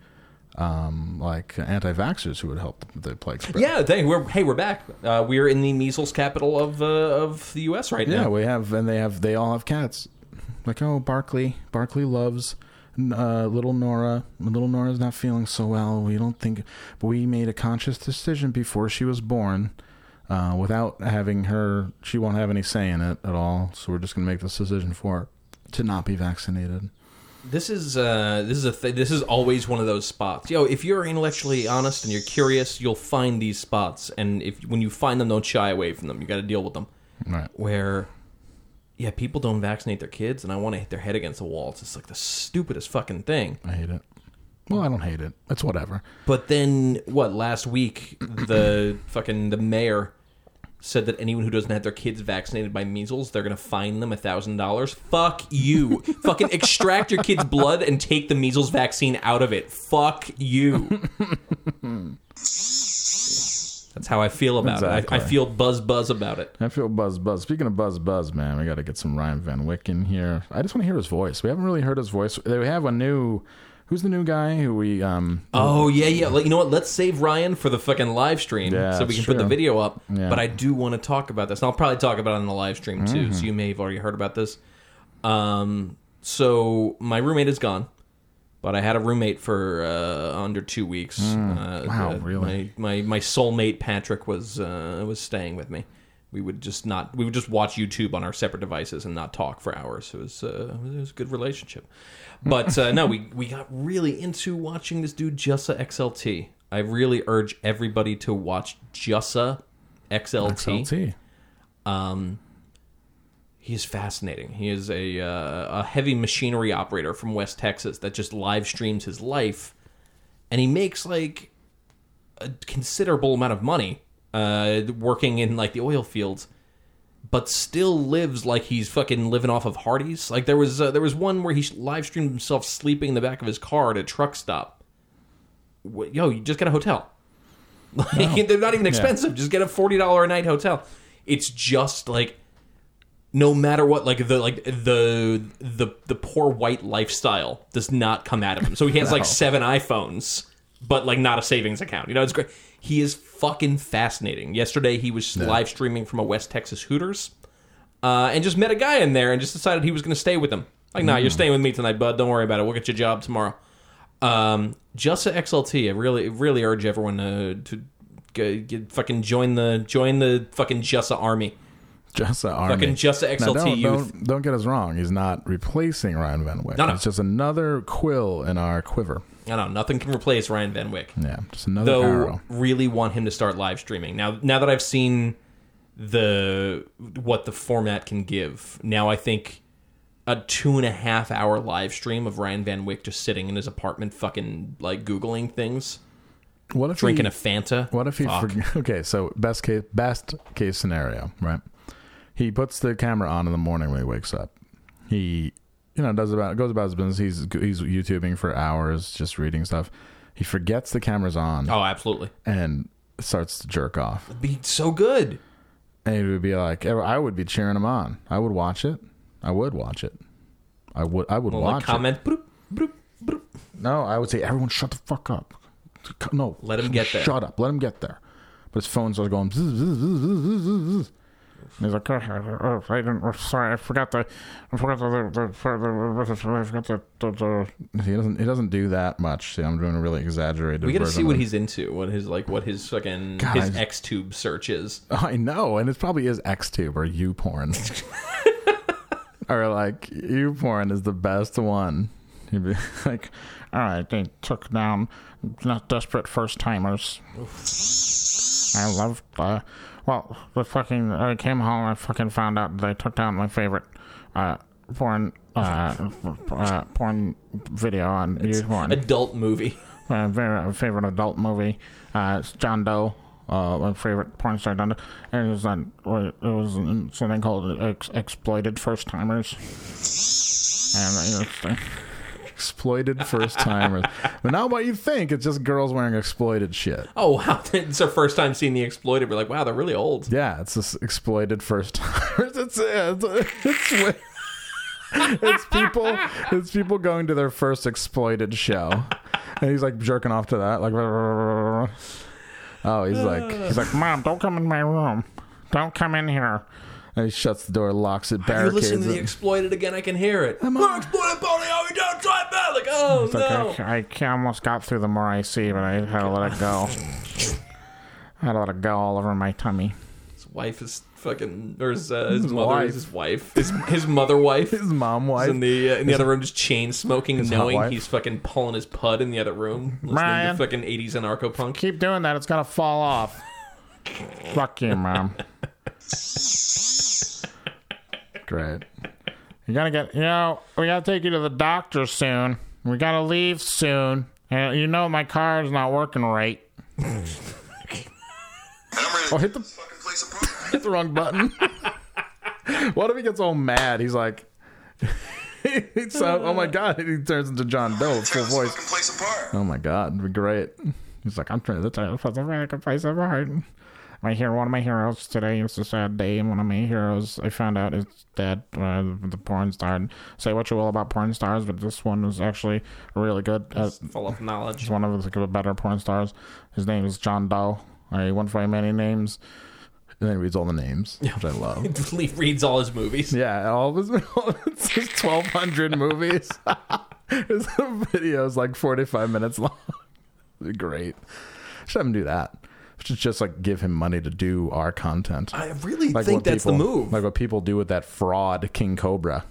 um, like anti-vaxxers who would help the plague spread. yeah, they, we're hey, we're back. Uh, we're in the measles capital of uh, of the U.S. right Yeah, now. Yeah, we have, and they have, they all have cats. Like, oh, Barkley, Barkley loves uh, little Nora. Little Nora's not feeling so well. We don't think, but we made a conscious decision before she was born, uh, without having her. She won't have any say in it at all. So we're just gonna make this decision for her to not be vaccinated. This is uh, this is a th- this is always one of those spots. Yo, if you're intellectually honest and you're curious, you'll find these spots, and if when you find them, don't shy away from them. You got to deal with them. Right. Where, yeah, people don't vaccinate their kids, and I want to hit their head against the wall. It's just like the stupidest fucking thing. I hate it. Well, I don't hate it. It's whatever. But then, what? Last week, the fucking the mayor said that anyone who doesn't have their kids vaccinated by measles, they're gonna fine them a thousand dollars. Fuck you! fucking extract your kid's blood and take the measles vaccine out of it. Fuck you. That's how I feel about it. I, I feel buzz buzz about it. I feel buzz buzz. Speaking of buzz buzz, man, we got to get some Ryan Van Wyck in here. I just want to hear his voice. We haven't really heard his voice. We have a new. Who's the new guy who we um? Oh yeah, yeah. Like, You know what? Let's save Ryan for the fucking live stream Yeah, so we can put the video up. Yeah. But I do want to talk about this, and I'll probably talk about it on the live stream too. Mm-hmm. So you may have already heard about this. Um, so my roommate is gone, but I had a roommate for uh, under two weeks. uh, Mm. Wow, uh, really? My, my my soulmate Patrick was uh, was staying with me. We would just not. We would just watch YouTube on our separate devices and not talk for hours. It was uh, it was a good relationship. But uh, no, we we got really into watching this dude Jussa XLT. I really urge everybody to watch Jussa XLT. XLT. Um, he is fascinating. He is a uh, a heavy machinery operator from West Texas that just live streams his life, and he makes like a considerable amount of money uh, working in like the oil fields, but still lives like he's fucking living off of Hardee's. Like there was uh, there was one where he live streamed himself sleeping in the back of his car at a truck stop. Yo, you just get a hotel. Like they're not even expensive. Just get a forty dollar a night hotel. It's just like no matter what, like the like the the the poor white lifestyle does not come out of him. So he has like seven iPhones, but like not a savings account. You know, it's great. He is fucking fascinating. Yesterday he was live streaming from a West Texas Hooters, uh, and just met a guy in there and just decided he was going to stay with him. Like, nah, you're staying with me tonight, bud. Don't worry about it. We'll get you a job tomorrow. Um, Justa XLT. I really, really urge everyone to, to get, fucking join the join the fucking Justa army. Just a army. Fucking Now, XLT don't, youth. Don't, don't get us wrong. He's not replacing Ryan Van Wyck. No, no. It's just another quill in our quiver. I know. Nothing can replace Ryan Van Wyck. Yeah, just another Though, arrow. really want him to start live streaming now. Now that I've seen the what the format can give, now I think a two and a half hour live stream of Ryan Van Wyck just sitting in his apartment, fucking like googling things, What if drinking he, a Fanta. What if he Fuck. Okay, so best case best case scenario, right? He puts the camera on in the morning when he wakes up. He, you know, does about goes about his business. He's he's YouTubing for hours, just reading stuff. He forgets the camera's on Oh, absolutely. and starts to jerk off. It'd be so good. And it would be like I would be cheering him on. I would watch it. I would watch it. I would. I would Well, watch like comment. It. No, I would say everyone shut the fuck up. No, Let him get there. Shut up. Let him get there. But his phone starts going. zzz, zzz, zzz. And he's like, oh, oh, I didn't. oh, sorry, I forgot the. I forgot the. the, the, the I forgot the, the, the. He doesn't. He doesn't do that much. See, I'm doing a really exaggerated. We got to see what of he's into. What his like. What his fucking God, his I- X tube search is. I know, and it probably is XTube or YouPorn. or like YouPorn is the best one. You'd be like, all right, they took down not desperate first timers. I loved. Uh, well, the fucking I came home. And I fucking found out they took down my favorite uh, porn uh, uh, porn video on YouPorn Adult movie. my very favorite adult movie. Uh, it's John Doe. Uh, my favorite porn star John Doe. And it was on. It was something called ex- exploited first timers. And it was, exploited first timers. but now, what you think? It's just girls wearing exploited shit. Oh wow! It's our first time seeing the exploited. We're like, wow, they're really old. Yeah, it's this exploited first timers. It's it's it's, it's, it's people it's people going to their first exploited show, and he's like jerking off to that, like. Oh, he's like he's like, Mom, don't come in my room. Don't come in here. And he shuts the door, locks it, barricades. You're listening to the exploited again. I can hear it. Oh, exploited pony. You don't try that. Like, oh It's like, no. I, I almost got through the more I see, but I had to let it go. I had to let it go all over my tummy. His wife is fucking, or his, uh, his, His mother wife. is his wife. His his mother wife. His mom is wife. in the uh, in the other room, just chain smoking, knowing he's fucking pulling his pud in the other room, listening Brian. to fucking eighties anarcho punk. Keep doing that. It's gonna fall off. Fuck you, mom. Great. You gotta get. You know, we gotta take you to the doctor soon. We gotta leave soon. And you know my car's not working right. And I'm ready to Oh, hit the this fucking place apart. hit the wrong button. what if he gets all mad? He's like, he sounds, oh my god! He turns into John Doe, full this voice. fucking place apart. Oh my god, it'd be great. He's like, I'm trying to tell you, the fucking place apart. My hero, one of my heroes today. It's a sad day, one of my heroes, I found out is dead. Uh, the porn star. Say what you will about porn stars, but this one was actually really good. Uh, Full of knowledge. He's one of the better porn stars. His name is John Doe. Uh, he went by many names. And then he reads all the names, which I love. he reads all his movies. Yeah, all of his, all of his 1,200 movies. his video is like 45 minutes long. It'd be great. Should have him do that. Should just like give him money to do our content. I really Like think that's people, the move. Like what people do with that fraud King Cobra.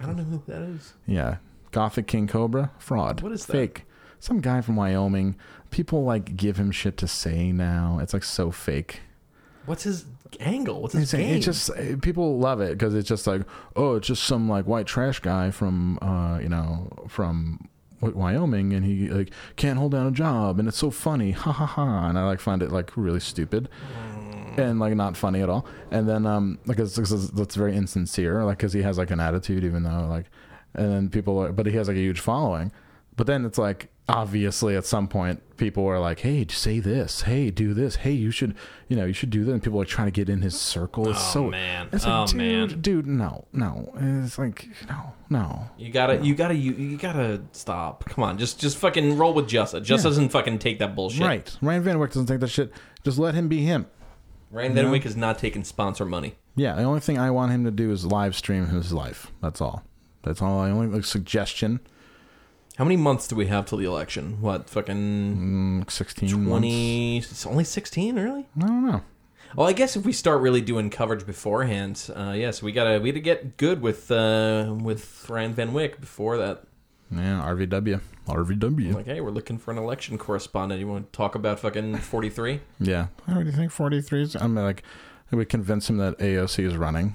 I don't know who that is. Yeah. Gothic King Cobra? Fraud. What is that? Fake. Some guy from Wyoming. People like give him shit to say now. It's like so fake. What's his angle? What's his game? it's just uh, people love it because it's just like oh it's just some like white trash guy from uh you know from Wyoming and he like can't hold down a job and it's so funny ha ha ha and I like find it like really stupid and like not funny at all. And then um like it's, it's very insincere like because he has like an attitude even though like and then people but he has like a huge following. But then it's like obviously at some point people are like hey say this hey do this hey you should you know you should do this and people are trying to get in his circle it's Oh, so man. it's oh, like Oh, dude man. dude no no it's like no no You gotta, you gotta, you, you gotta stop. Come on, just, just fucking roll with Jussa. Just Yeah. doesn't fucking take that bullshit. right Ryan Van Wyck doesn't take that shit just let him be him Ryan Van Wyck is not taking sponsor money. yeah the only thing I want him to do is live stream his life that's all that's all I only like suggestion How many months do we have till the election? What fucking Mm, Sixteen months. twenty? It's only sixteen, really? I don't know. Well, I guess if we start really doing coverage beforehand, uh, yes, we gotta we gotta get good with uh, with Ryan Van Wyck before that. Yeah, RVW. RVW. Like, hey, we're looking for an election correspondent. You want to talk about fucking forty three? yeah. What do you think? Forty three is. I mean, like, we convince him that AOC is running.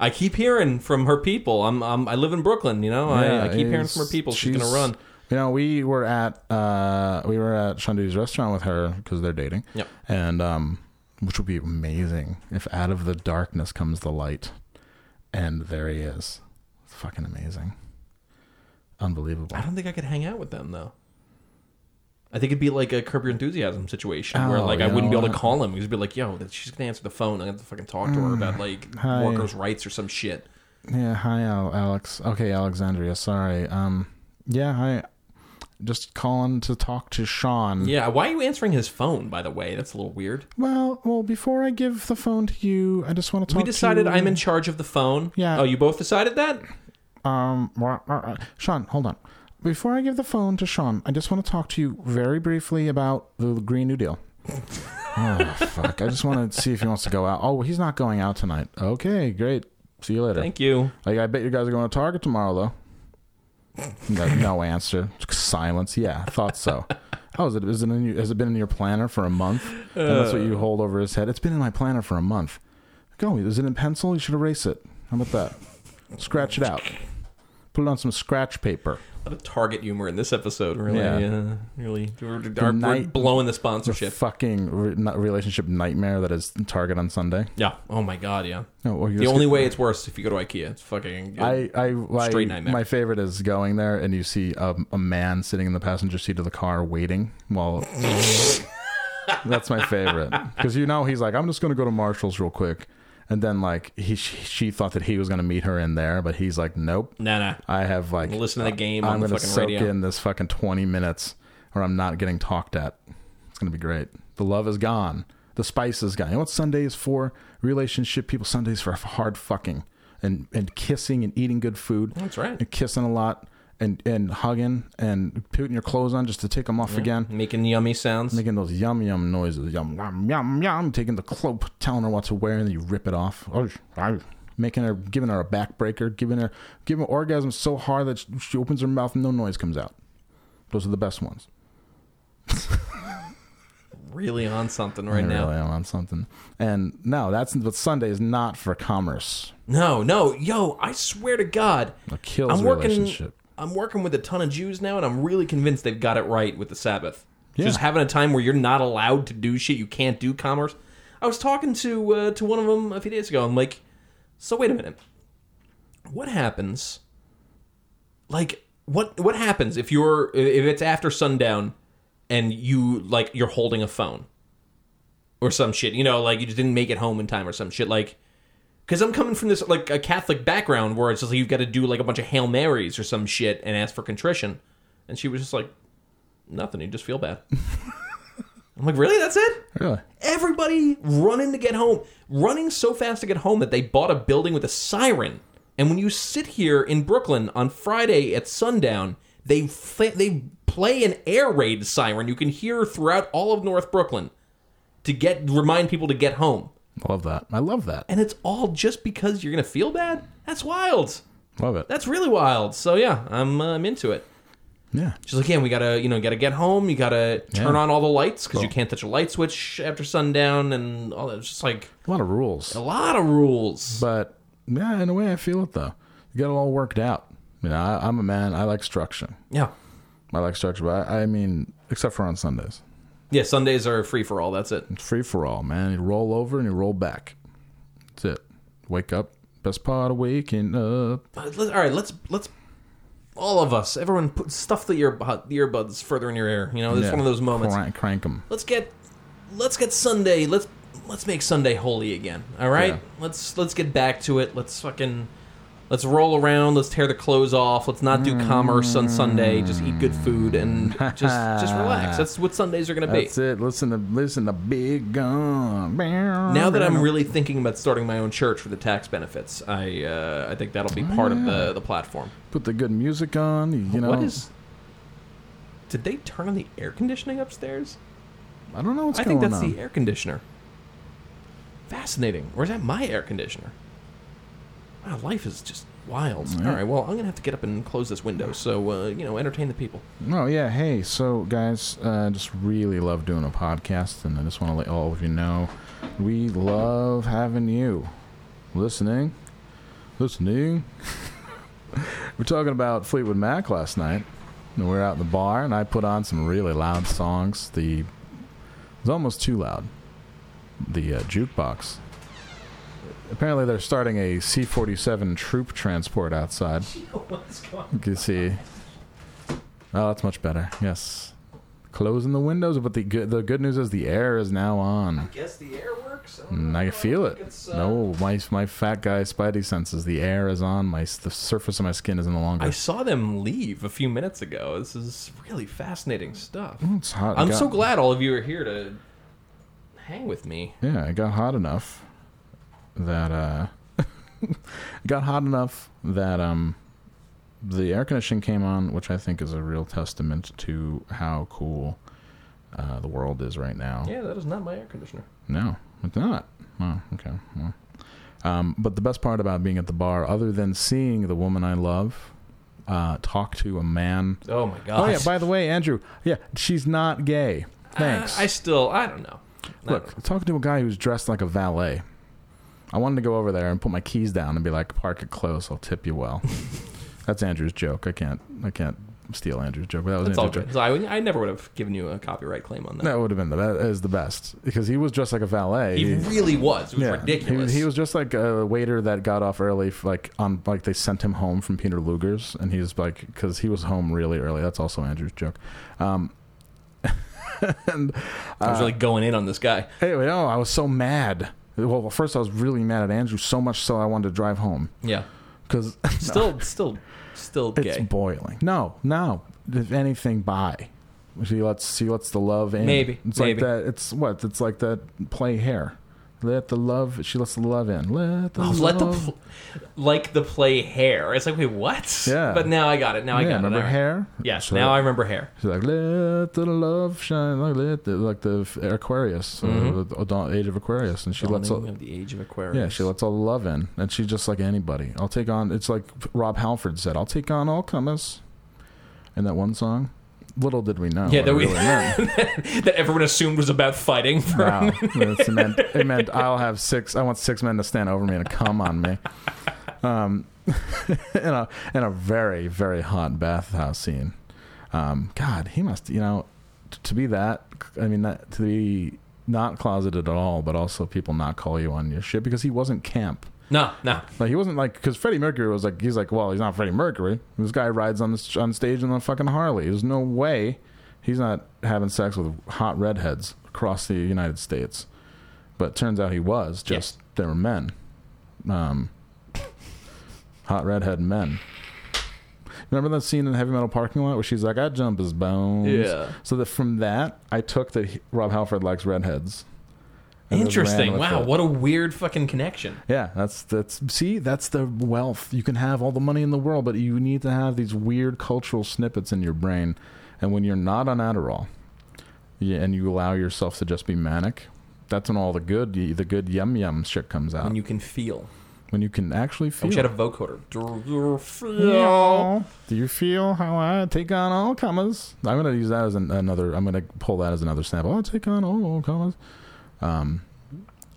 I keep hearing from her people. I'm, I'm I live in Brooklyn. You know, I, I keep hearing from her people. She's, gonna run. You know, we were at uh, we were at Shandu's restaurant with her because they're dating. Yep. And um, which would be amazing if out of the darkness comes the light, and there he is. It's fucking amazing. Unbelievable. I don't think I could hang out with them though. I think it'd be like a Curb Your Enthusiasm situation where Oh, like I wouldn't be able to call him. He'd be like, "Yo, that she's gonna answer the phone. I have to fucking talk to her about like Hi. workers' rights or some shit." Yeah, hi, Al- Alex. Okay, Alexandria. Sorry. Um, yeah, hi. Just calling to talk to Sean. Yeah, why are you answering his phone? By the way, that's a little weird. Well, well, before I give the phone to you, I just want to talk. we decided to I'm in charge of the phone. Yeah. Oh, you both decided that? Um, uh, uh, Sean, hold on. Before I give the phone to Sean, I just want to talk to you very briefly about the Green New Deal. oh fuck! I just want to see if he wants to go out. Oh, he's not going out tonight. Okay, great. See you later. Thank you. Like, I bet you guys are going to Target tomorrow, though. No, no answer. Silence. Yeah, I thought so. Oh, is it, is it in your, has it been in your planner for a month? And that's what you uh. hold over his head. It's been in my planner for a month. Go. Is it in pencil? You should erase it. How about that? Scratch it out. Put it on some scratch paper. Lot of Target humor in this episode. Really, Yeah. uh, really, we're, we're night- blowing the The sponsorship. fucking re- relationship nightmare that is Target on Sunday. yeah. Oh my god. Yeah. No, The only way it's worse if you go to IKEA. It's fucking. I, I, I Straight nightmare. My favorite is going there and you see a, a man sitting in the passenger seat of the car waiting while. That's my favorite because you know he's like, I'm just going to go to Marshalls real quick, and then like he she, she thought that he was going to meet her in there, but he's like, nope. nah, nah. I have like Listen to the game I'm gonna soak radio. in this fucking 20 minutes, or I'm not getting talked at. It's gonna be great. The love is gone. The spice is gone. You know what Sunday is for? Relationship people. Sundays for hard fucking and and kissing and eating good food. That's right. And kissing a lot and and hugging and putting your clothes on just to take them off again. Making yummy sounds. Making those yum yum noises, yum yum yum yum. Taking the cloak, telling her what to wear, and then you rip it off. Oh, Making her, giving her a backbreaker, giving her, giving her orgasm so hard that she- opens her mouth and no noise comes out. Those are the best ones. really on something right I now. really am on something. And no, that's but Sunday is not for commerce. No, no, yo, I swear to God, It kills I'm a working. relationship. I'm working with a ton of Jews now, and I'm really convinced they've got it right with the Sabbath. Yeah. Just having a time where you're not allowed to do shit, you can't do commerce. I was talking to uh, to one of them a few days ago. I'm like, so wait a minute, what happens? Like, what what happens if you're if it's after sundown and you like you're holding a phone or some shit? You know, like you just didn't make it home in time or some shit like because I'm coming from this like a Catholic background where it's just like you've got to do like a bunch of Hail Marys or some shit and ask for contrition, and she was just like, nothing. You just feel bad. I'm like, really? That's it? Really? Everybody running to get home, running so fast to get home that they bought a building with a siren. And when you sit here in Brooklyn on Friday at sundown, they fl- they play an air raid siren you can hear throughout all of North Brooklyn to get remind people to get home. I love that. I love that. And it's all just because you're gonna feel bad. That's wild. Love it. That's really wild. So yeah, I'm uh, I'm into it. yeah. She's like, yeah, we gotta, you know, gotta get home. You gotta turn Yeah. on all the lights because you Cool. can't touch a light switch after sundown, and all that. It's just like A lot of rules. a lot of rules. But yeah, in a way, I feel it though. You got it all worked out. You know, I, I'm a man. I like structure. Yeah, I like structure, but I, I mean, except for on Sundays, yeah. Sundays are free for all. That's it. it's free for all, man. You roll over and you roll back. That's it. Wake up. Best part of waking up. Uh, All right, let's let's all of us, everyone, put stuff the ear the earbuds further in your ear. You know, it's Yeah. one of those moments. Crank, them. Let's get let's get Sunday. Let's let's make Sunday holy again. All right. Yeah. Let's let's get back to it. Let's fucking Let's roll around. Let's tear the clothes off. Let's not do commerce on Sunday. Just eat good food and just just relax. That's what Sundays are going to be. That's it. Listen to listen to Big Gun. Now that I'm really thinking about starting my own church for the tax benefits, I uh, I think that'll be part of the the platform. put the good music on, you know. What is? Did they turn on the air conditioning upstairs? I don't know what's I think that's on. the air conditioner. Fascinating. Or is that my air conditioner? Wow, life is just wild. All right, well, I'm gonna have to get up and close this window. So uh, you know, entertain the people. Oh yeah, hey, so guys, uh, just really love doing a podcast, and I just want to let all of you know, we love having you listening, listening. we're talking about Fleetwood Mac last night, and we were out in the bar, and I put on some really loud songs. The it was almost too loud. The uh, jukebox. Apparently, they're starting a C-47 troop transport outside. You can see. Oh, that's much better. Yes. Closing the windows, but the good the good news is the air is now on. I guess the air works. And I mm, feel it. Uh, no, my my fat guy spidey senses. The air is on. My the surface of my skin is no longer. I saw them leave a few minutes ago. This is really fascinating stuff. It's hot. I'm got- so glad all of you are here to hang with me. Yeah, it got hot enough that uh, got hot enough that um, the air conditioning came on, which I think is a real testament to how cool uh, the world is right now. Yeah, that is not my air conditioner. No, it's not. Oh, okay. Well. Um, but the best part about being at the bar, other than seeing the woman I love uh, talk to a man. Oh my god. Oh yeah. By the way, Andrew. Yeah, she's not gay. Thanks. I still, I don't know. I Look, don't know. talking to a guy who's dressed like a valet. I wanted to go over there and put my keys down and be like, "Park it close. I'll tip you well." That's Andrew's joke. I can't. I can't steal Andrew's joke. But that was It's all Andrew's good. joke. So I, I never would have given you a copyright claim on that. That would have been the that is the best because he was dressed like a valet. He really was. It was Yeah, ridiculous. He, he was just like a waiter that got off early, f- like on like they sent him home from Peter Luger's, and he was like because he was home really early. That's also Andrew's joke. Um, and I was really going in on this guy. anyway, no, I was so mad. Well, first I was really mad at Andrew so much so I wanted to drive home Yeah. because Still, still, still it's boiling. No, no, if anything, by. She lets she lets the love in. Maybe, it's maybe. like that. It's what? It's like that play hair. Let the love. She lets the love in. Let the Oh, love. let the pl- like the play hair. It's like wait, what? Yeah. But now I got it. Now I got remember it. Right. hair? Yes. So- now I remember hair. She's like, let the love shine, like let the, like the Aquarius, uh, the dawn- age of Aquarius, and she lets all, of the age of Aquarius. yeah, she lets all the love in, and she's just like anybody. I'll take on. It's like Rob Halford said, "I'll take on all comers." In that one song, little did we know. Yeah, that we- really that everyone assumed was about fighting for. Wow, it meant it meant I'll have six. I want six men to stand over me and come on me. Um, in a in a very very hot bathhouse scene. Um, God, he must. You know, t- to be that. I mean, that, to be not closeted at all, but also people not call you on your shit because he wasn't camp. No, no. Like he wasn't like because Freddie Mercury was like he's like well he's not Freddie Mercury. This guy rides on this on stage on a fucking Harley. There's no way he's not having sex with hot redheads across the United States. But turns out he was. Just they were men, um, hot redhead men. Remember that scene in the heavy metal parking lot where she's like, "I jump his bones." Yeah. So that from that, I took that he, Rob Halford likes redheads. And Interesting. Wow, what a weird fucking connection. Yeah, that's that's see, that's the wealth. You can have all the money in the world, but you need to have these weird cultural snippets in your brain. And when you're not on Adderall, yeah, and you allow yourself to just be manic, that's when all the good, the good yum yum shit comes out. When you can feel. when you can actually I feel. wish I had a vocoder. Do you feel? Do you feel how I take on all comers? I'm gonna use that as an, another. I'm gonna pull that as another sample. I'll take on all comers. Um,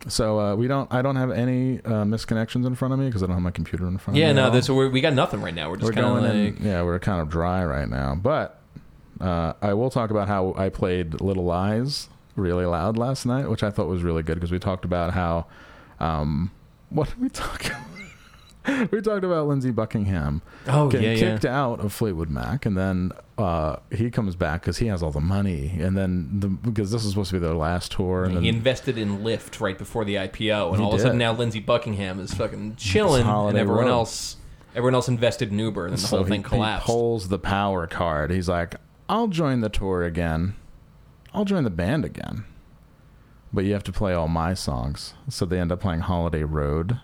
so uh, we don't. I don't have any uh, misconnections in front of me because I don't have my computer in front of me. Yeah, no, this we're, we got nothing right now. We're just kind of like in. Yeah, we're kind of dry right now. But uh, I will talk about how I played Little Lies really loud last night, which I thought was really good because we talked about how. Um, what did we talk? we talked about Lindsey Buckingham oh getting yeah, yeah. kicked out of Fleetwood Mac, and then uh, he comes back because he has all the money, and then the, because this is supposed to be their last tour, and He then invested in Lyft right before the IPO, and all of a sudden now Lindsey Buckingham is fucking chilling, and everyone Road. else Everyone else invested in Uber, and then the So whole thing he, collapsed. He pulls the power card. He's like, I'll join the tour again. I'll join the band again. But you have to play all my songs. So they end up playing Holiday Road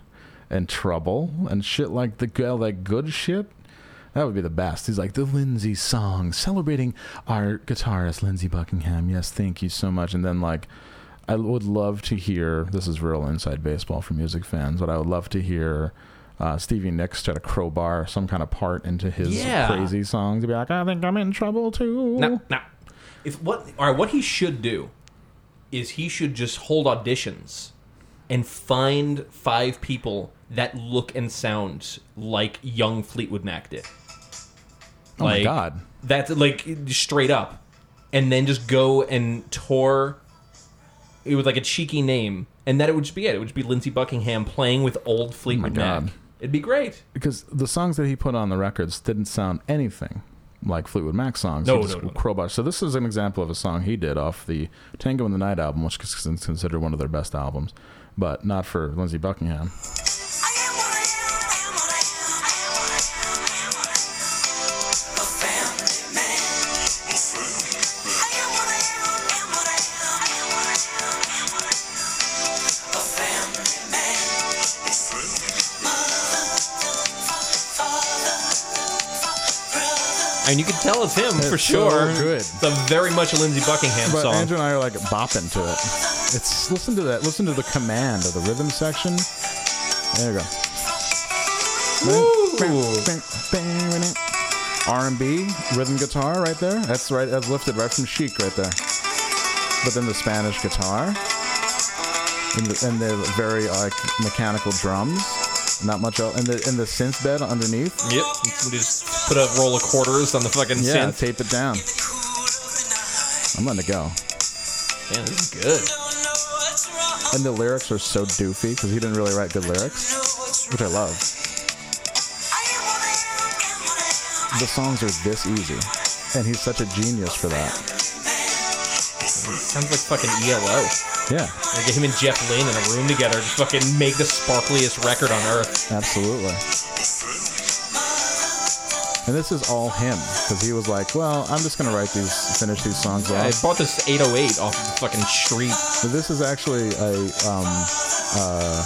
and Trouble and shit like the all that good shit. That would be the best. He's like the Lindsey song, celebrating our guitarist Lindsey Buckingham. Yes, thank you so much. And then like, I would love to hear. This is real inside baseball for music fans, but I would love to hear uh, Stevie Nicks try to crowbar some kind of part into his Yeah. crazy songs. To be like, I think I'm in trouble too. Now, now, if what all right, what he should do is he should just hold auditions and find five people that look and sound like young Fleetwood Mac did. Oh my God. That's like straight up, and then just go and tour. It was like a cheeky name, and that it would just be it. It would just be Lindsey Buckingham playing with old oh Fleetwood God. Mac. It'd be great. because the songs that he put on the records didn't sound anything like Fleetwood Mac songs. No, no, no, no. crowbar. So this is an example of a song he did off the Tango in the Night album, which is considered one of their best albums, but not for Lindsey Buckingham. I mean, you can tell it's him for It's so sure. good. It's a very much a Lindsey Buckingham But song. Andrew and I are like bopping to it. It's listen to that. Listen to the command of the rhythm section. There you go. R and B rhythm guitar right there. That's right. That's lifted right from Chic right there. But then the Spanish guitar and the, and the very like mechanical drums. Not much else. And the and the synth bed underneath. Yep. Put a roll of quarters on the fucking Yeah, synth. tape it down. I'm letting it go. Man, this is good. And the lyrics are so doofy because he didn't really write good lyrics, which I love. The songs are this easy, and he's such a genius for that. Sounds like fucking ELO. Yeah, Like get him and Jeff Lynne in a room together to fucking make the sparkliest record on earth. absolutely. And this is all him because he was like, "Well, I'm just gonna write these, finish these songs off. I bought this 808 off of the fucking street. But this is actually a um, uh,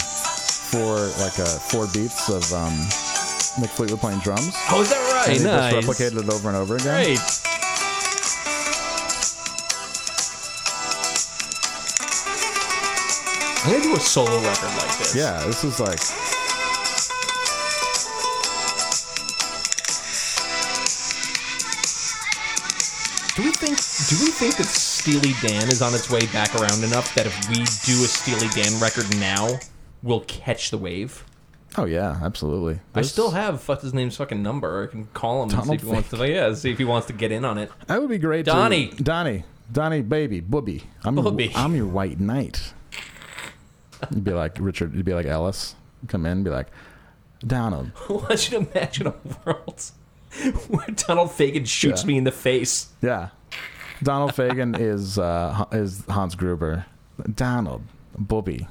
four like uh, four beats of um, Mick Fleetwood playing drums. Oh, is that right? And he nice. just replicated it over and over again. Great. I'm gonna do a solo record like this. Yeah, this is like think that Steely Dan is on its way back around enough that if we do a Steely Dan record now, we'll catch the wave? Oh yeah, absolutely. I still have what's his name's fucking number. I can call him and see if he wants to. Yeah, see if he wants to get in on it. That would be great. Donnie. to, Donnie, Donnie, baby, booby. I'm Booby. Your, I'm your white knight. You'd be like Richard. You'd be like Ellis. Come in, and be like Donald. I want you to imagine a world where Donald Fagen shoots Yeah. me in the face. Yeah, Donald Fagen is uh, is Hans Gruber. Donald, booby.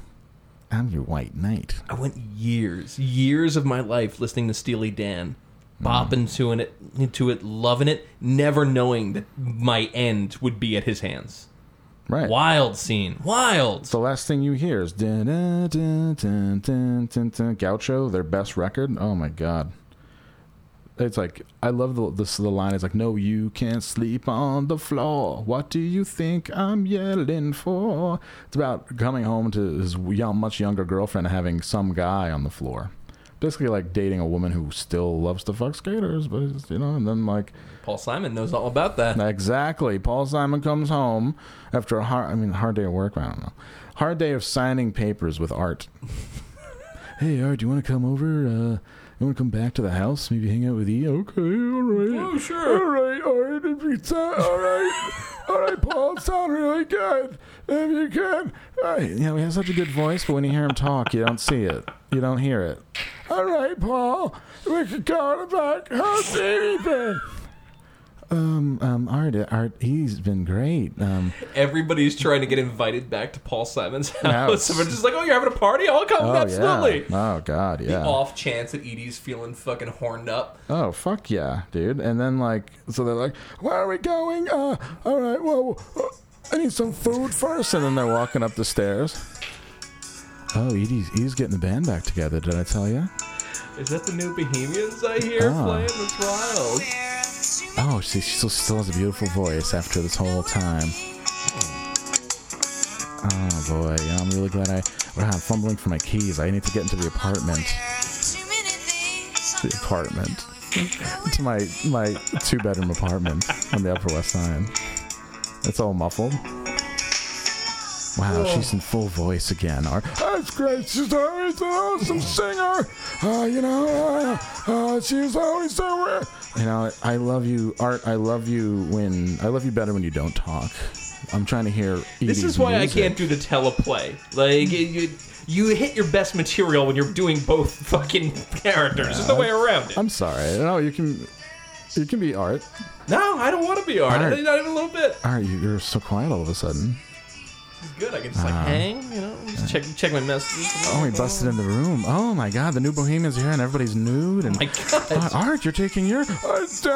I'm your white knight. I went years, years of my life listening to Steely Dan, bopping to it, into it, loving it, never knowing that my end would be at his hands. Right. Wild scene, wild. The last thing you hear is dun, dun, dun, dun, dun, dun, dun. Gaucho, their best record. Oh my god! It's like I love the this the line is like, "No, you can't sleep on the floor. What do you think I'm yelling for?" It's about coming home to his young, much younger girlfriend having some guy on the floor. Basically, like dating a woman who still loves to fuck skaters, but you know, and then like Paul Simon knows all about that. Exactly. Paul Simon comes home after a hard, I mean, hard day of work. I don't know. Hard day of signing papers with Art. hey, Art, do you want to come over? Uh, you want to come back to the house? Maybe hang out with E? Okay, all right. Oh, sure. All right, Art. If you all right. All right, Paul, sound really good. If you can. You know, he has such a good voice, but when you hear him talk, you don't see it. You don't hear it. All right, Paul. We could go to the back. How's Davey been? Um, um, Art, Art, he's been great. Um, Everybody's trying to get invited back to Paul Simon's house. it's- Someone's just like, "Oh, you're having a party? I'll come." oh Absolutely. yeah. Oh god, yeah. The yeah. off chance that Edie's feeling fucking horned up. Oh fuck yeah, dude! And then like, so they're like, "Where are we going?" Uh, all right, well, uh, I need some food first. And then they're walking up the stairs. Oh, Edie's, Edie's getting the band back together. Did I tell you? Is that the new Bohemians I hear Ah. playing? That's wild. Oh, she, she still, still has a beautiful voice after this whole time. Oh boy, I'm really glad I. Wow, I'm fumbling for my keys. I need to get into the apartment. The apartment. to my my two bedroom apartment on the Upper West Side. It's all muffled. Wow, she's in full voice again. Our, That's great. She's always an awesome singer. Uh, you know, uh, uh, she's always so. You know, I love you, Art. I love you when I love you better when you don't talk. I'm trying to hear. This is why music. I can't do the teleplay. Like you, you, you hit your best material when you're doing both fucking characters. There's no way around it. I'm sorry. No, you can. You can be Art. no, I don't want to be art. Art. Not even a little bit. Art, you're so quiet all of a sudden. It's good. I can just like hang, you know, just check check my messages. Oh, he busted in the room. Oh my God, the new Bohemians are here and everybody's nude. And My God. Uh, Art, you're taking your. Uh, it's a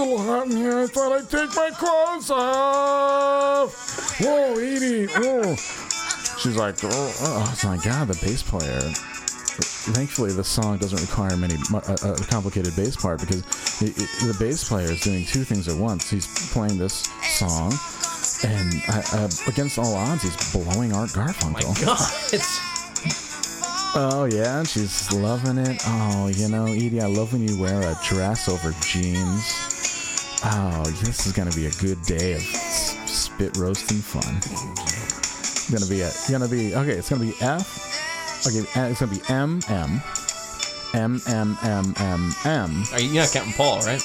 little hot in here. I thought I'd take my clothes off. Whoa, Edie. Whoa. She's like, oh, oh my God, the bass player. Thankfully, the song doesn't require many mu- a, a complicated bass part because the, the bass player is doing two things at once. He's playing this song, and uh, uh, against all odds, he's blowing Art Garfunkel. My God, Oh yeah, she's loving it. Oh, you know, Edie, I love when you wear a dress over jeans. Oh, this is gonna be a good day of spit roasting fun. Gonna be a, gonna be okay. It's gonna be F. Okay, it's gonna be M M M M M M M. Are you you're not counting Paul, right?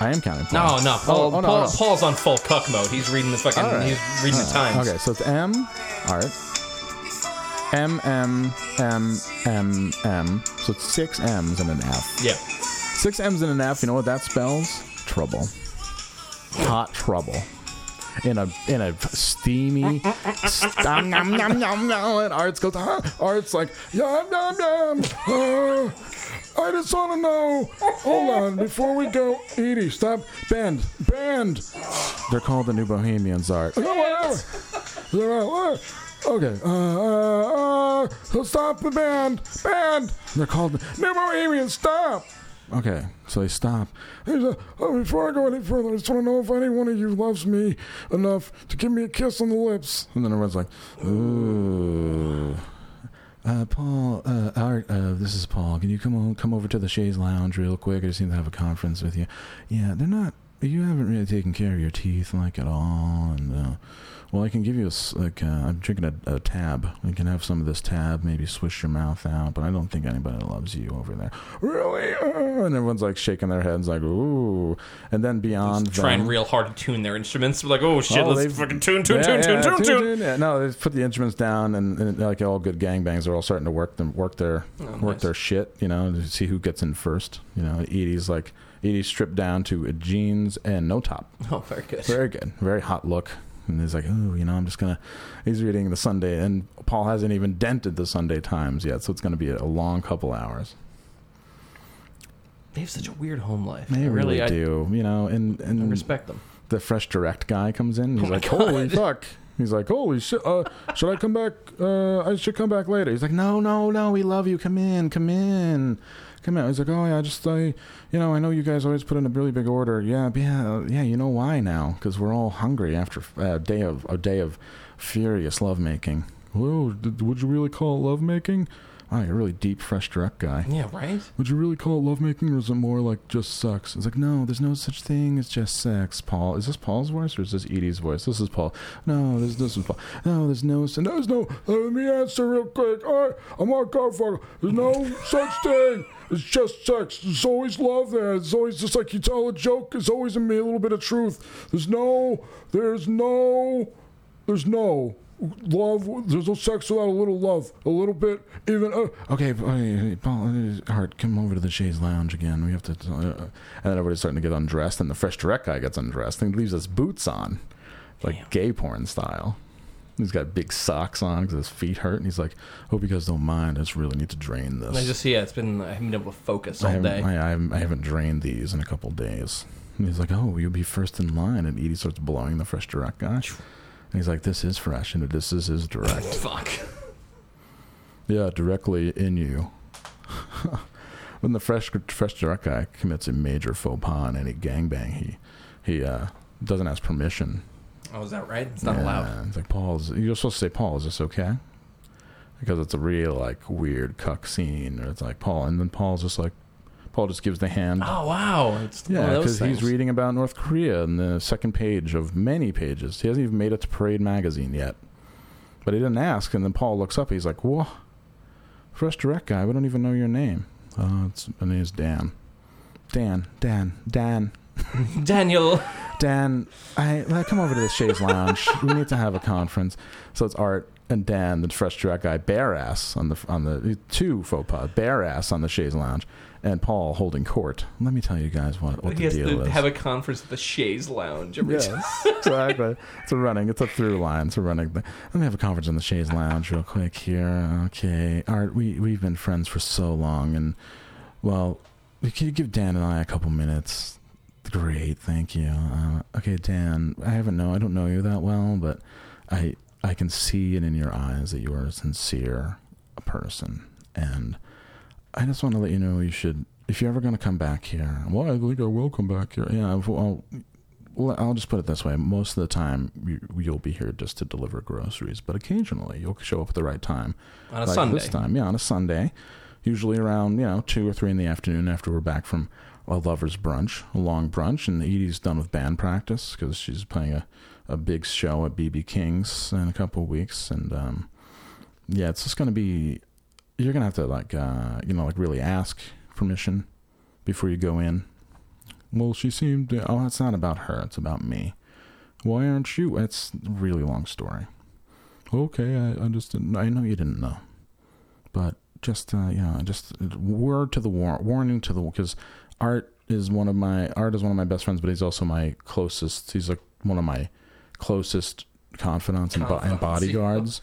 I am counting. No, Paul. no, Paul. Oh, oh, no, Paul no. Paul's on full cuck mode. He's reading the fucking. All right. He's reading the times. Okay, so it's M art. M M M M M. So it's six M's and an F. Yeah. Six M's and an F. You know what that spells? Trouble. Hot trouble. In a in a steamy, st- nom, nom, nom, nom, nom, and Arts goes. Huh? Arts like yum yum yum. Uh, I just want to know. Hold on, before we go, Edie, stop. Band, band. They're called the New Bohemians. Art. Whatever. All, uh, Okay, uh, uh, uh, so stop the band, band. They're called the New Bohemians. Stop. Okay, so they stop. Said, oh, before I go any further, I just want to know if any one of you loves me enough to give me a kiss on the lips. And then everyone's like, ooh. Uh, Paul, uh, Art, uh, this is Paul. Can you come on, come over to the chaise lounge real quick? I just need to have a conference with you. Yeah, they're not. You haven't really taken care of your teeth like at all, and uh, well, I can give you a like. Uh, I'm drinking a, a tab. We can have some of this tab. Maybe swish your mouth out. But I don't think anybody loves you over there. Really? Uh, and everyone's like shaking their heads, like ooh. And then beyond Trying them- real hard to tune their instruments. Like, oh shit, Oh, let's fucking tune, tune, Yeah, tune, tune, yeah, tune, tune. Yeah, no, they put the instruments down, and, and like all good gangbangs, they're all starting to work them, work their, work Oh, nice. their shit. You know, to see who gets in first. You know, Edie's like Edie's stripped down to jeans and no top. Oh, very good. Very good, very hot look. And he's like, oh, you know, I'm just gonna. He's reading the Sunday, and Paul hasn't even dented the Sunday Times yet, so it's gonna be a long couple hours. They have such a weird home life. They I really, I, do, you know, and and I respect them. the FreshDirect guy comes in. He's Oh like. "Holy fuck!" He's like, "Holy shit! Uh, should I come back? Uh, I should come back later." He's like, "No, no, no. We love you. Come in, come in, come in." He's like, "Oh yeah, I just I, you know, I know you guys always put in a really big order. Yeah, yeah, yeah. You know why now? Because we're all hungry after a day of a day of furious lovemaking. Whoa, did, would you really call it lovemaking? Oh, you're a really deep, FreshDirect guy. Yeah, right. Would you really call it lovemaking, or is it more like just sex? It's like, no, there's no such thing as just sex. Paul, is this Paul's voice or is this Edie's voice? This is Paul. No, this this is Paul. No, there's no, there's no. Uh, let me answer real quick. All right, I'm on Garfunkel. There's no such thing. It's just sex. There's always love there. It's always just like you tell a joke. There's always in me a little bit of truth. There's no. There's no. There's no. Love. There's no sex without a little love. A little bit, even. Uh, okay, Paul, uh, Art, come over to the chaise lounge again. We have to. Uh, and then everybody's starting to get undressed, and the FreshDirect guy gets undressed and he leaves his boots on, like gay porn style. He's got big socks on because his feet hurt, and he's like, "Hope you guys don't mind. I just really need to drain this." And I just yeah, it's been I haven't been able to focus I all haven't, day. I, I, haven't, I haven't drained these in a couple days. And he's like, "Oh, you'll be first in line." And Edie starts blowing the FreshDirect guy. And he's like, "This is fresh, and this is his direct." Fuck. yeah, directly in you. when the fresh FreshDirect guy commits a major faux pas in any gangbang, he he uh, doesn't ask permission. Oh, is that right? It's not Yeah, allowed. It's like Paul's. You're supposed to say, "Paul, is this okay?" Because it's a real like weird cuck scene, or it's like Paul, and then Paul's just like, Paul just gives the hand. Oh wow, it's Yeah, because he's reading about North Korea in the second page of many pages. He hasn't even made it to Parade magazine yet. But he didn't ask, and then Paul looks up. He's like, "Whoa, FreshDirect guy. We don't even know your name. Uh, it's my name's Dan. Dan, Dan, Dan, Daniel. Dan. I like, come over to the chaise lounge. we need to have a conference. So it's Art and Dan, the FreshDirect guy, bare ass on the on the two faux pas, bare ass on the chaise lounge, and Paul holding court. Let me tell you guys what what he the has deal to is. have a conference at the chaise lounge every time. Yes, exactly. It's a running. It's a through line. It's a running thing. Let me have a conference in the chaise lounge real quick here. Okay, Art, we we've been friends for so long, and well, can you give Dan and I a couple minutes? Great, thank you. Uh, okay, Dan, I haven't know. I don't know you that well, but I I can see it in your eyes that you are a sincere person, and I just want to let you know you should. If you're ever going to come back here, well, I think I will come back here. Yeah, well, well, I'll just put it this way: most of the time, you, you'll be here just to deliver groceries, but occasionally you'll show up at the right time. On a like Sunday. This time, yeah, on a Sunday, usually around you know two or three in the afternoon after we're back from a lovers' brunch, a long brunch, and Edie's done with band practice because she's playing a, a big show at BB King's in a couple of weeks, and um, yeah, it's just gonna be. You're gonna have to like uh, you know like really ask permission before you go in. Well, she seemed. Oh, it's not about her. It's about me. Why aren't you? It's a really long story. Okay, I, I just didn't. I know you didn't know, but just uh, yeah, just word to the war, warning to the because Art is one of my Art is one of my best friends, but he's also my closest. He's like one of my closest confidants and, bo- and bodyguards.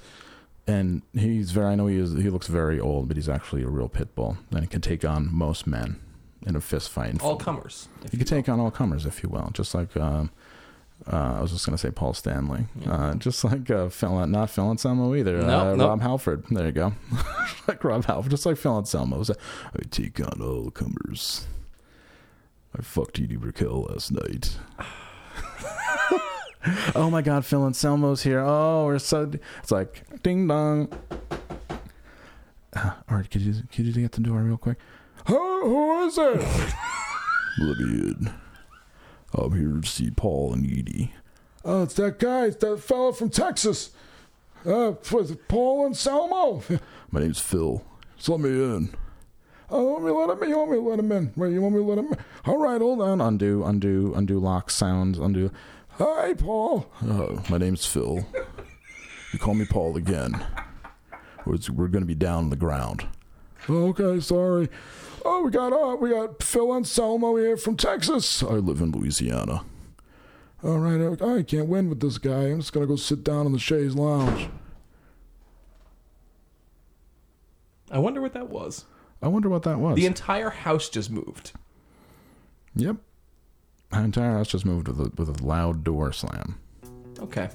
And he's very. I know he is. He looks very old, but he's actually a real pit bull, and he can take on most men in a fist fight. All comers. you you can take on all comers, if you will, just like um, uh, I was just going to say Paul Stanley, uh, just like uh, Phil, not Phil Anselmo either. Nope, uh, nope. Rob Halford. There you go, like Rob Halford, just like Phil Anselmo. Was, I take on all comers. I fucked Edie Brickell last night. oh my God, Phil Anselmo's here. Oh, we're so. It's like ding dong. Uh, all right, could you could you get the door real quick? Who, who is it? Let me in. I'm here to see Paul and Edie. Oh, it's that guy. It's that fellow from Texas. Uh, Paul and Salmo? My name's Phil. Just let me in. Oh, let me let him in. You want me to let him in? Wait, you want me to let him in? All right, hold on. Undo, undo, undo lock sounds, undo. Hi, Paul. Oh, my name's Phil. You call me Paul again. We're, we're going to be down on the ground. Okay, sorry. Oh, we got uh, we got Phil Anselmo here from Texas. I live in Louisiana. All right, uh, I can't win with this guy. I'm just gonna go sit down in the chaise lounge. I wonder what that was. I wonder what that was. The entire house just moved. yep, my entire house just moved with a with a loud door slam. Okay.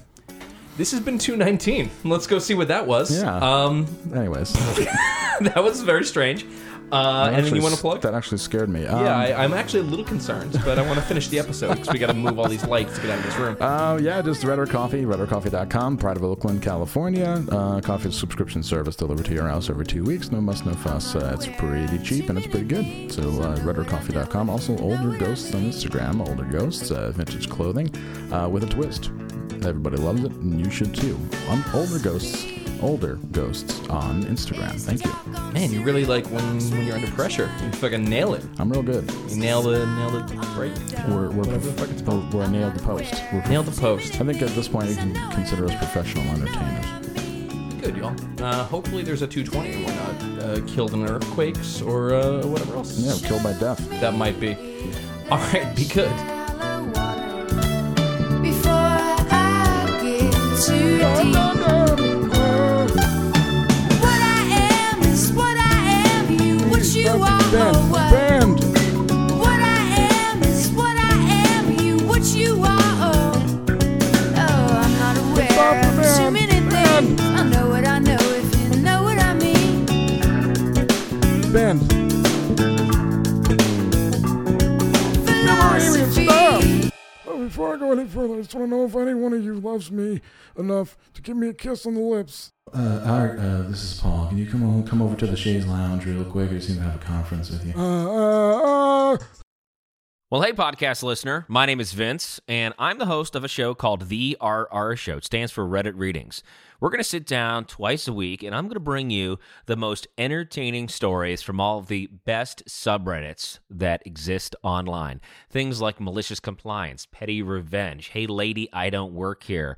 This has been 219. Let's go see what that was. Yeah. Um, Anyways, that was very strange. Uh, anything actually you want to plug? That actually scared me. Um, yeah, I, I'm actually a little concerned, but I want to finish the episode because we got to move all these lights to get out of this room. Uh, yeah, just Red Coffee, redocoffee.com, Pride of Oakland, California. Uh, coffee subscription service delivered to your house every two weeks. No muss, no fuss. Uh, it's pretty cheap and it's pretty good. So, uh. Also, Older Ghosts on Instagram, Older Ghosts, uh, vintage clothing uh, with a twist. Everybody loves it, and you should too. On Older Ghosts older ghosts on Instagram. Thank you. Man, you really like when, when you're under pressure. You fucking nail it. I'm real good. You nail the nail the break. We're we're, Whatever the fuck it's called. we're, we're nailed the post. We're Nail the post. I think at this point you can consider us professional entertainers. Good, y'all. Uh, hopefully there's a 220 and we're not uh, killed in earthquakes or uh, whatever else. Yeah, killed by death. That might be. All right, be good. Before I get too deep, You, what you are. What, Band. what I am is what I am. You, what you are. Oh, I'm not aware of too many things. I know what I know if you know what I mean. Band. Philosophy. Oh, before I go any further, I just want to know if any one of you loves me enough to give me a kiss on the lips. Uh, Art, uh, this is Paul. Can you come on, come over to the chaise lounge real quick? I seem to have a conference with you. Uh, uh, uh. Well, hey, podcast listener. My name is Vince, and I'm the host of a show called The RR Show. It stands for Reddit Readings. We're going to sit down twice a week, and I'm going to bring you the most entertaining stories from all of the best subreddits that exist online. Things like malicious compliance, petty revenge, hey, lady, I don't work here.